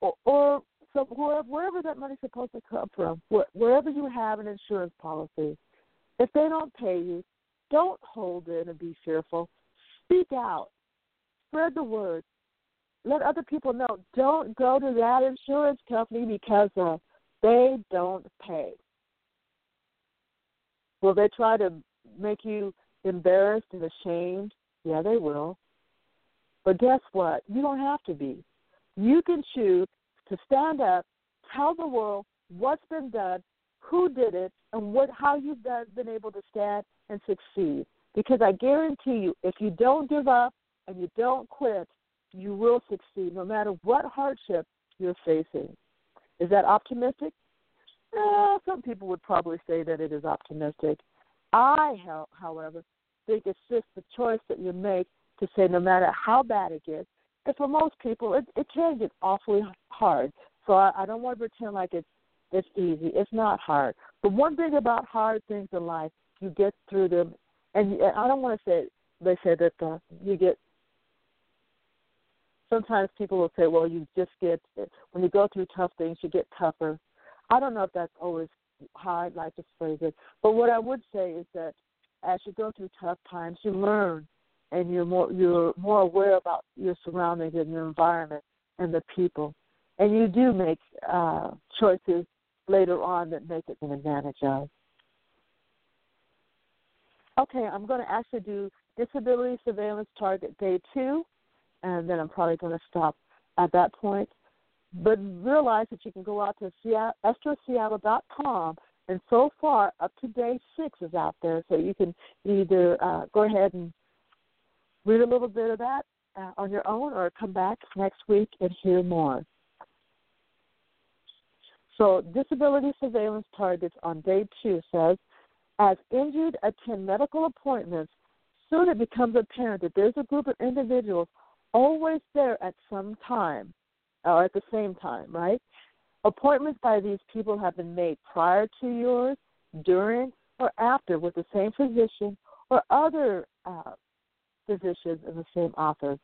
or, or so wherever, wherever that money's supposed to come from, wherever you have an insurance policy, if they don't pay you, don't hold in and be fearful. Speak out. Spread the word. Let other people know. Don't go to that insurance company because uh, they don't pay. Will they try to make you embarrassed and ashamed? Yeah, they will. But guess what? You don't have to be. You can choose to stand up, tell the world what's been done, who did it, and what how you've done, been able to stand and succeed. Because I guarantee you, if you don't give up and you don't quit, you will succeed no matter what hardship you're facing. Is that optimistic? Eh, some people would probably say that it is optimistic. I, however, think it's just the choice that you make to say no matter how bad it gets, and for most people, it, it can get awfully hard. So I, I don't want to pretend like it's it's easy. It's not hard. But one thing about hard things in life, you get through them, and, and I don't want to say they say that uh, you get. Sometimes people will say, "Well, you just get when you go through tough things, you get tougher." I don't know if that's always how I'd like to phrase it, but what I would say is that as you go through tough times, you learn and you're more you're more aware about your surroundings and your environment and the people, and you do make uh, choices later on that make it an advantage of. Okay, I'm going to actually do disability surveillance target day two, and then I'm probably going to stop at that point. But realize that you can go out to estraseattle.com, and so far up to day six is out there, so you can either uh, go ahead and read a little bit of that uh, on your own or come back next week and hear more. So, disability surveillance targets on day two says as injured attend medical appointments, soon it becomes apparent that there's a group of individuals always there at some time or at the same time, right? Appointments by these people have been made prior to yours, during, or after with the same physician or other uh, physicians in the same office.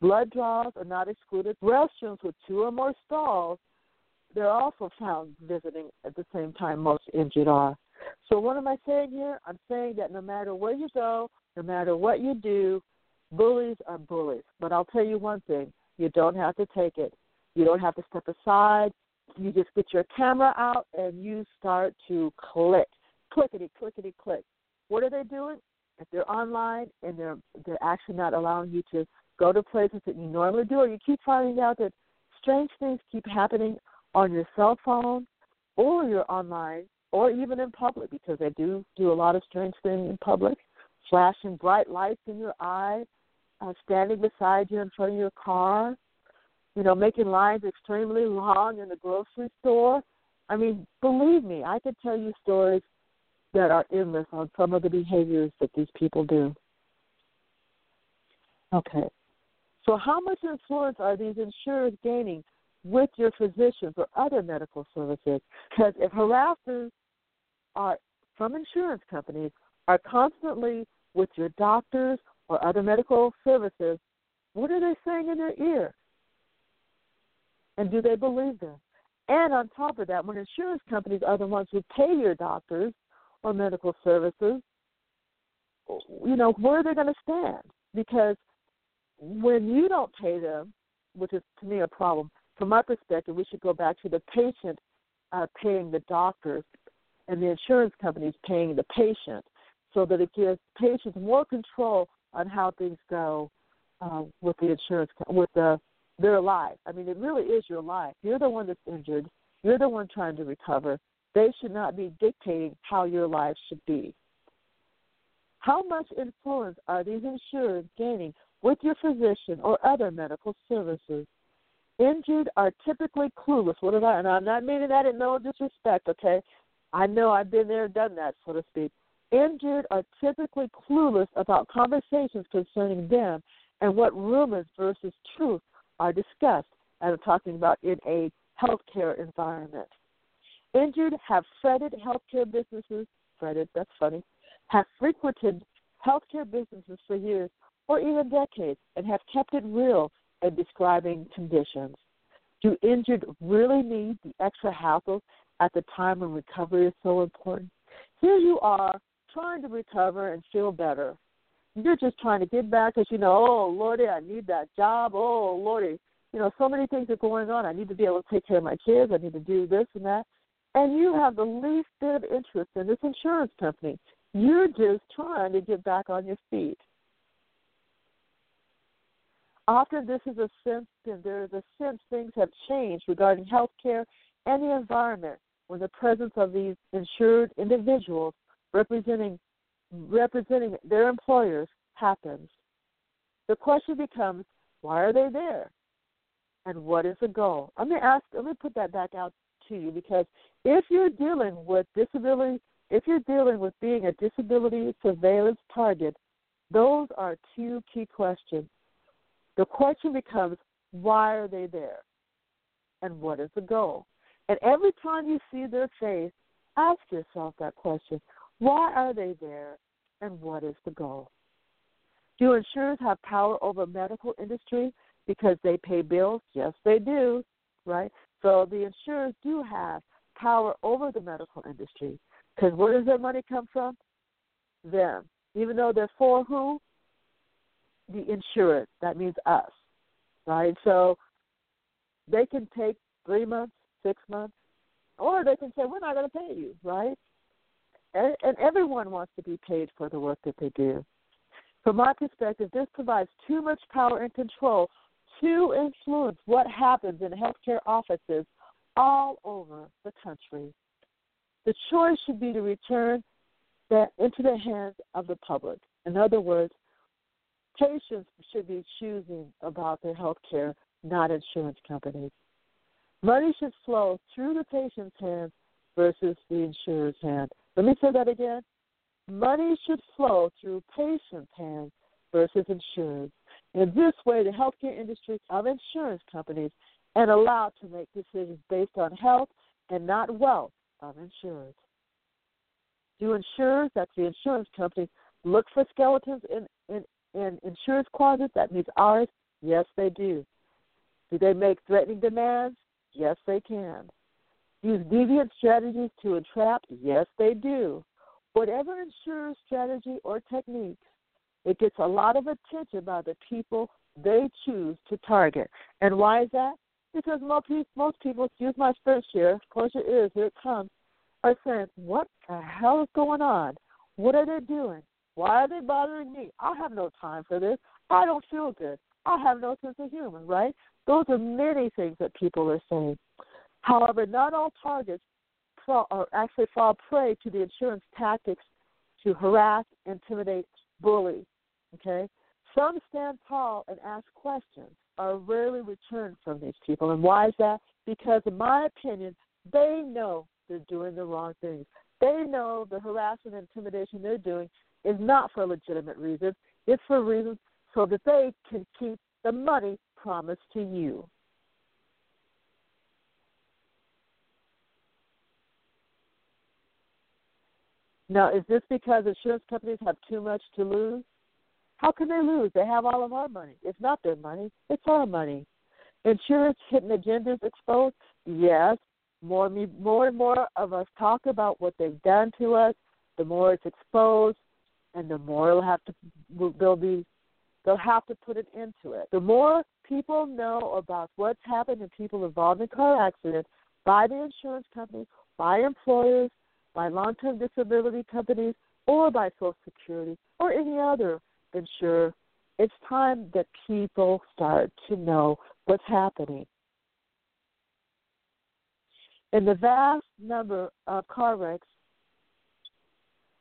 Blood draws are not excluded. Restrooms with two or more stalls they're also found visiting at the same time most injured are. So, what am I saying here? I'm saying that no matter where you go, no matter what you do, bullies are bullies. But I'll tell you one thing you don't have to take it. You don't have to step aside. You just get your camera out and you start to click. Clickety, clickety, click. What are they doing? If they're online and they're they're actually not allowing you to go to places that you normally do, or you keep finding out that strange things keep happening on your cell phone or you're online or even in public because they do do a lot of strange things in public, flashing bright lights in your eye, uh, standing beside you in front of your car, you know, making lines extremely long in the grocery store. I mean, believe me, I could tell you stories that are endless on some of the behaviors that these people do. Okay. So, how much influence are these insurers gaining with your physicians or other medical services? Because if harassers are from insurance companies are constantly with your doctors or other medical services, what are they saying in their ear? And do they believe them? And on top of that, when insurance companies are the ones who pay your doctors or medical services, you know, where are they going to stand? Because when you don't pay them, which is to me a problem, from my perspective, we should go back to the patient uh, paying the doctors and the insurance companies paying the patient so that it gives patients more control on how things go uh, with the insurance with the their life. I mean, it really is your life. You're the one that's injured. You're the one trying to recover. They should not be dictating how your life should be. How much influence are these insurers gaining with your physician or other medical services? Injured are typically clueless. What did I? And I'm not meaning that in no disrespect. Okay, I know I've been there, done that, so to speak. Injured are typically clueless about conversations concerning them and what rumors versus truth are discussed, as I'm talking about in a healthcare environment. Injured have fretted healthcare businesses, fretted, that's funny, have frequented healthcare businesses for years or even decades and have kept it real in describing conditions. Do injured really need the extra hassle at the time when recovery is so important? Here you are trying to recover and feel better. You're just trying to get back because you know, oh Lordy, I need that job. Oh Lordy, you know, so many things are going on. I need to be able to take care of my kids. I need to do this and that. And you have the least bit of interest in this insurance company. You're just trying to get back on your feet. Often this is a sense, there is a sense things have changed regarding health care and the environment when the presence of these insured individuals representing representing their employers happens. The question becomes, why are they there? And what is the goal? Let me ask let me put that back out to you because if you're dealing with disability if you're dealing with being a disability surveillance target, those are two key questions. The question becomes, why are they there? And what is the goal? And every time you see their face, ask yourself that question why are they there? And what is the goal? Do insurers have power over medical industry because they pay bills? Yes, they do, right? So the insurers do have power over the medical industry because where does their money come from? Them. Even though they're for who? the insurance. That means us, right? So they can take three months, six months, or they can say, we're not going to pay you, right? And, everyone wants to be paid for the work that they do. From my perspective, this provides too much power and control to influence what happens in healthcare offices all over the country. The choice should be to return that into the hands of the public. In other words, Patients should be choosing about their health care, not insurance companies. Money should flow through the patient's hands versus the insurer's hand. Let me say that again. Money should flow through patients' hands versus insurance. In this way, the healthcare industry of insurance companies and allowed to make decisions based on health and not wealth of insurers. Do insurers, that's the insurance companies, look for skeletons in, in in insurance closets? That means ours? Yes, they do. Do they make threatening demands? Yes, they can. Use deviant strategies to entrap? Yes, they do. Whatever insurer's strategy or techniques, it gets a lot of attention by the people they choose to target. And why is that? Because most most people, excuse my here, of course it is, here it comes, are saying, what the hell is going on? What are they doing? Why are they bothering me? I have no time for this. I don't feel good. I have no sense of humor, right? Those are many things that people are saying. However, not all targets fall, or actually fall prey to the insurance tactics to harass, intimidate, bully. Okay, some stand tall and ask questions, are rarely returned from these people. And why is that? Because, in my opinion, they know they're doing the wrong things. They know the harassment and intimidation they're doing is not for legitimate reasons. It's for reasons so that they can keep the money promised to you. Now, is this because insurance companies have too much to lose? How can they lose? They have all of our money. It's not their money, it's our money. Insurance hidden agendas exposed? Yes. More, more and more of us talk about what they've done to us, the more it's exposed, and the more they'll have to they'll be they'll have to put an end to it. The more people know about what's happened to people involved in car accidents by the insurance companies, by employers, by long term disability companies, or by Social Security or any other insurer, it's time that people start to know what's happening. In the vast number of car wrecks,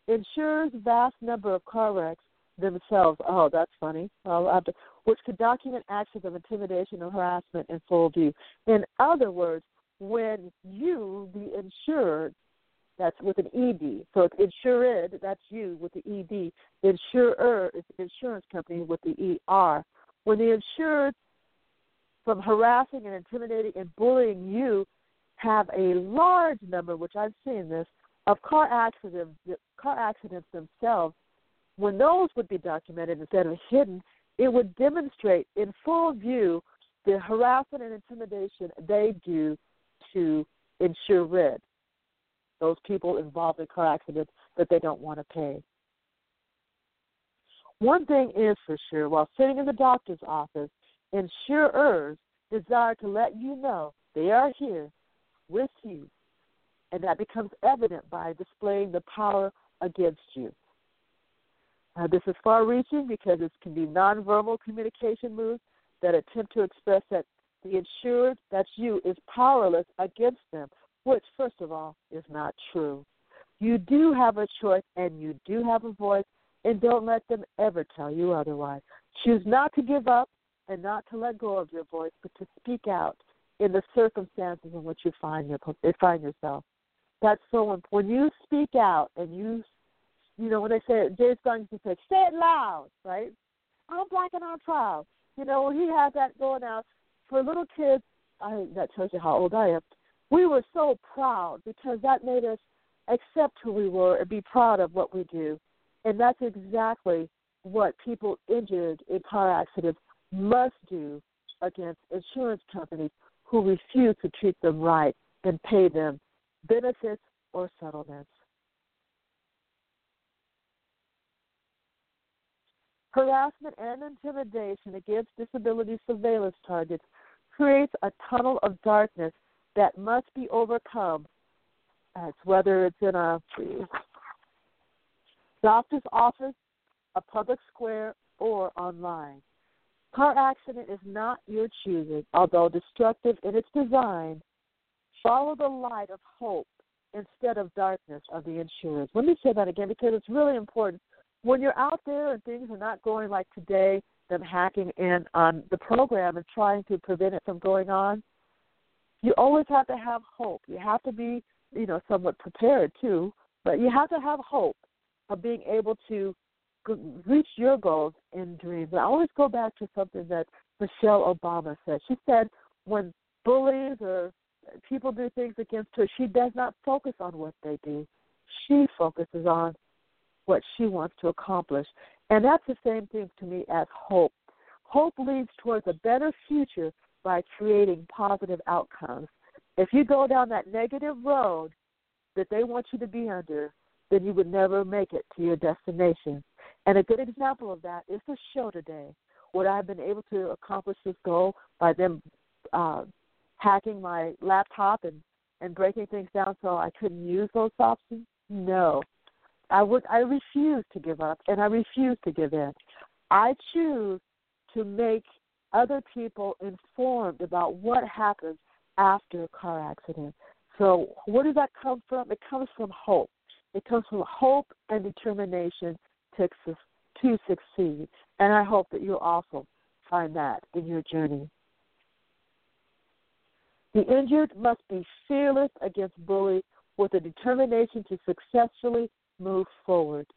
insurers vast number of car wrecks themselves. Oh, that's funny. To, which could document actions of intimidation or harassment in full view. In other words, when you, the insured, that's with an ED. So it's insured, that's you with the ED. Insurer is the insurance company with the ER. When the insured, from harassing and intimidating and bullying you, have a large number, which I've seen this, of car accidents, car accidents themselves, when those would be documented instead of hidden, it would demonstrate in full view the harassment and intimidation they do to insured those people involved in car accidents that they don't want to pay. One thing is for sure while sitting in the doctor's office, insurers desire to let you know they are here with you, and that becomes evident by displaying the power against you. Uh, this is far reaching because it can be nonverbal communication moves that attempt to express that the insured, that's you, is powerless against them which, first of all, is not true. You do have a choice and you do have a voice, and don't let them ever tell you otherwise. Choose not to give up and not to let go of your voice, but to speak out in the circumstances in which you find, your, find yourself. That's so important. When you speak out and you, you know, when they say, James used to say, say it loud, right? I'm black and I'm proud. You know, he has that going out, for little kids, I, that tells you how old I am we were so proud because that made us accept who we were and be proud of what we do. And that's exactly what people injured in car accidents must do against insurance companies who refuse to treat them right and pay them benefits or settlements. Harassment and intimidation against disability surveillance targets creates a tunnel of darkness that must be overcome. As whether it's in a doctor's office, a public square, or online. Car accident is not your choosing, although destructive in its design. Follow the light of hope instead of darkness of the insurers. Let me say that again because it's really important. When you're out there and things are not going like today, them hacking in on the program and trying to prevent it from going on, you always have to have hope. You have to be, you know, somewhat prepared too, but you have to have hope of being able to reach your goals and dreams. I always go back to something that Michelle Obama said. She said when bullies or people do things against her, she does not focus on what they do. She focuses on what she wants to accomplish. And that's the same thing to me as hope. Hope leads towards a better future by creating positive outcomes. If you go down that negative road that they want you to be under, then you would never make it to your destination. And a good example of that is the show today. Would I have been able to accomplish this goal by them uh, hacking my laptop and and breaking things down so I couldn't use those options? No. I would I refuse to give up and I refuse to give in. I choose to make other people informed about what happens after a car accident. So where does that come from? It comes from hope. It comes from hope and determination to to succeed. And I hope that you'll also find that in your journey. The injured must be fearless against bullies with a determination to successfully move forward.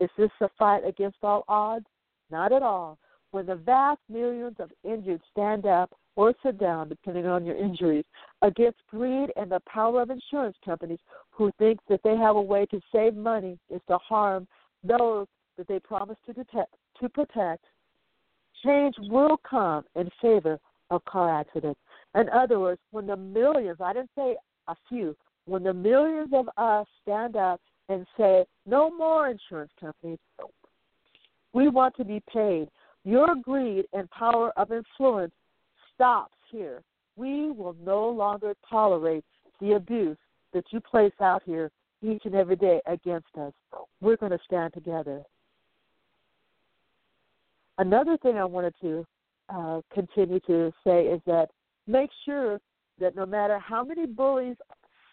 Is this a fight against all odds? Not at all. When the vast millions of injured stand up or sit down, depending on your injuries, against greed and the power of insurance companies who think that they have a way to save money is to harm those that they promise to, detect, to protect, change will come in favor of car accidents. In other words, when the millions, I didn't say a few, when the millions of us stand up and say, no more insurance companies, we want to be paid. Your greed and power of influence stops here. We will no longer tolerate the abuse that you place out here each and every day against us. We're going to stand together. Another thing I wanted to uh, continue to say is that make sure that no matter how many bullies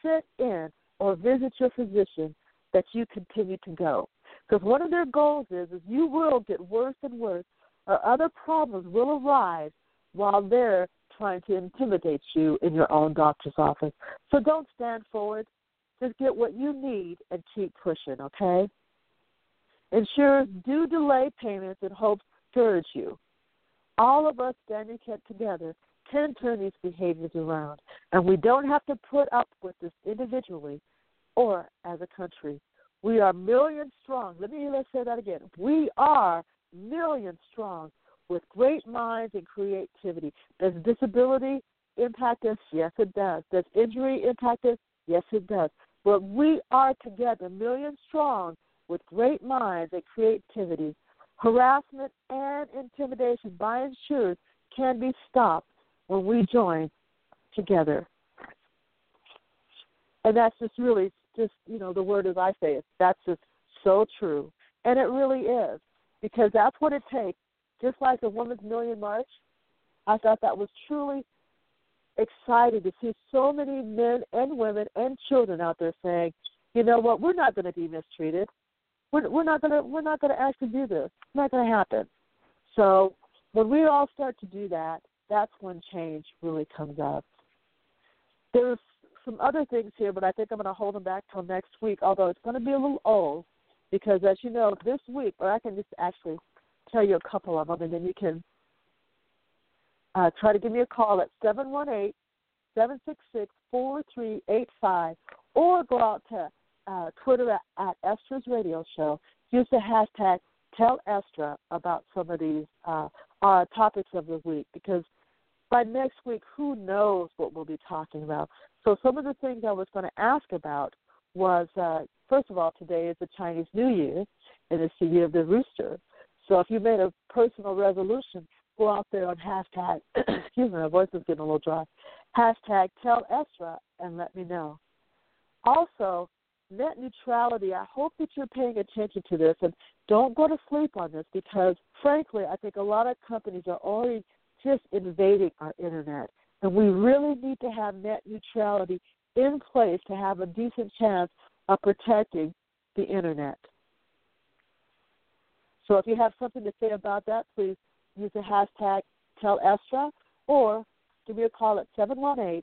sit in or visit your physician, that you continue to go. Because one of their goals is, is you will get worse and worse, or other problems will arise while they're trying to intimidate you in your own doctor's office. So don't stand forward. Just get what you need and keep pushing, okay? Insurers do delay payments in hopes to discourage you. All of us standing together can turn these behaviors around, and we don't have to put up with this individually or as a country. We are millions strong. Let me let's say that again. We are millions strong with great minds and creativity. Does disability impact us? Yes, it does. Does injury impact us? Yes, it does. But we are together, million strong, with great minds and creativity. Harassment and intimidation by insurers can be stopped when we join together. And that's just really just, you know, the word as I say it. That's just so true. And it really is. Because that's what it takes. Just like the Women's Million March, I thought that was truly exciting to see so many men and women and children out there saying, you know what, we're not going to be mistreated. We're, we're not going to we're not going to actually do this. It's not going to happen. So when we all start to do that, that's when change really comes up. There's some other things here, but I think I'm going to hold them back till next week. Although it's going to be a little old, because as you know, this week, or I can just actually tell you a couple of them, and then you can uh, try to give me a call at seven one eight seven six six four three eight five, or go out to uh, Twitter at, at Estra's Radio Show. Use the hashtag Tell Estra about some of these uh, uh, topics of the week because by next week, who knows what we'll be talking about. So, some of the things I was going to ask about was uh, first of all, today is the Chinese New Year, and it's the year of the rooster. So, if you made a personal resolution, go out there on hashtag, excuse me, my voice is getting a little dry, hashtag tell Estra and let me know. Also, net neutrality, I hope that you're paying attention to this and don't go to sleep on this because, frankly, I think a lot of companies are already just invading our internet. And we really need to have net neutrality in place to have a decent chance of protecting the internet. So if you have something to say about that, please use the hashtag TellEstra or give me a call at 718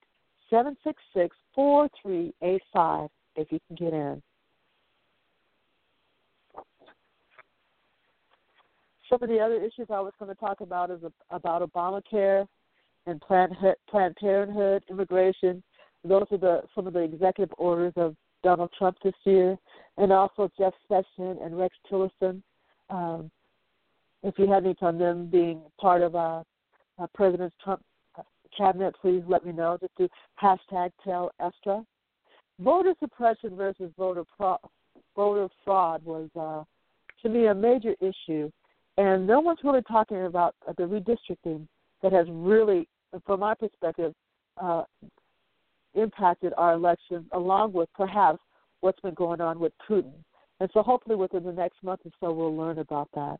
766 4385 if you can get in. Some of the other issues I was going to talk about is about Obamacare and Planned, Parenthood, immigration. Those are the some of the executive orders of Donald Trump this year, and also Jeff Sessions and Rex Tillerson. Um, if you have any on them being part of uh, uh, President Trump, cabinet, please let me know. Just do hashtag tell Estra. Voter suppression versus voter pro- voter fraud was, uh, to me, a major issue, and no one's really talking about the redistricting that has really, from my perspective, uh, impacted our elections, along with perhaps what's been going on with Putin. And so, hopefully, within the next month or so, we'll learn about that.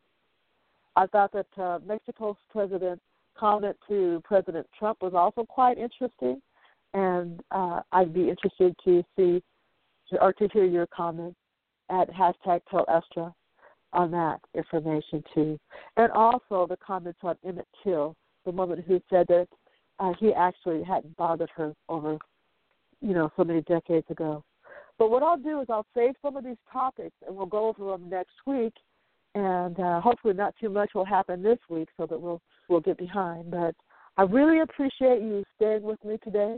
I thought that uh, Mexico's president's comment to President Trump was also quite interesting, and uh, I'd be interested to see or to hear your comments at hashtag Tell Estra on that information too, and also the comments on Emmett Till, the woman who said that uh, he actually hadn't bothered her over, you know, so many decades ago. But what I'll do is I'll save some of these topics and we'll go over them next week and uh, hopefully not too much will happen this week so that we'll we'll get behind. But I really appreciate you staying with me today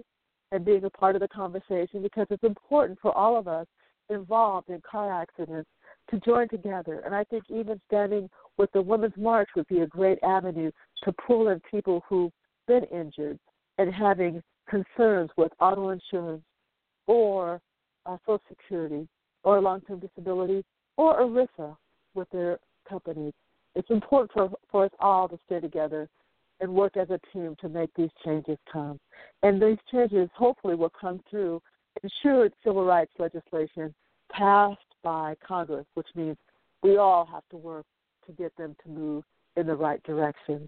and being a part of the conversation because it's important for all of us involved in car accidents to join together. And I think even standing with the Women's March would be a great avenue to pull in people who've been injured and having concerns with auto insurance or uh, Social Security or long term disability or ERISA with their companies. It's important for, for us all to stay together and work as a team to make these changes come. And these changes hopefully will come through ensured civil rights legislation passed by Congress, which means we all have to work to get them to move in the right direction.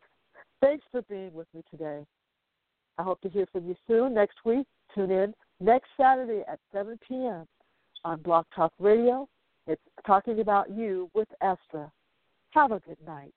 Thanks for being with me today. I hope to hear from you soon next week. Tune in next Saturday at 7 p.m. on Blog Talk Radio it's talking about you with Estra. Have a good night.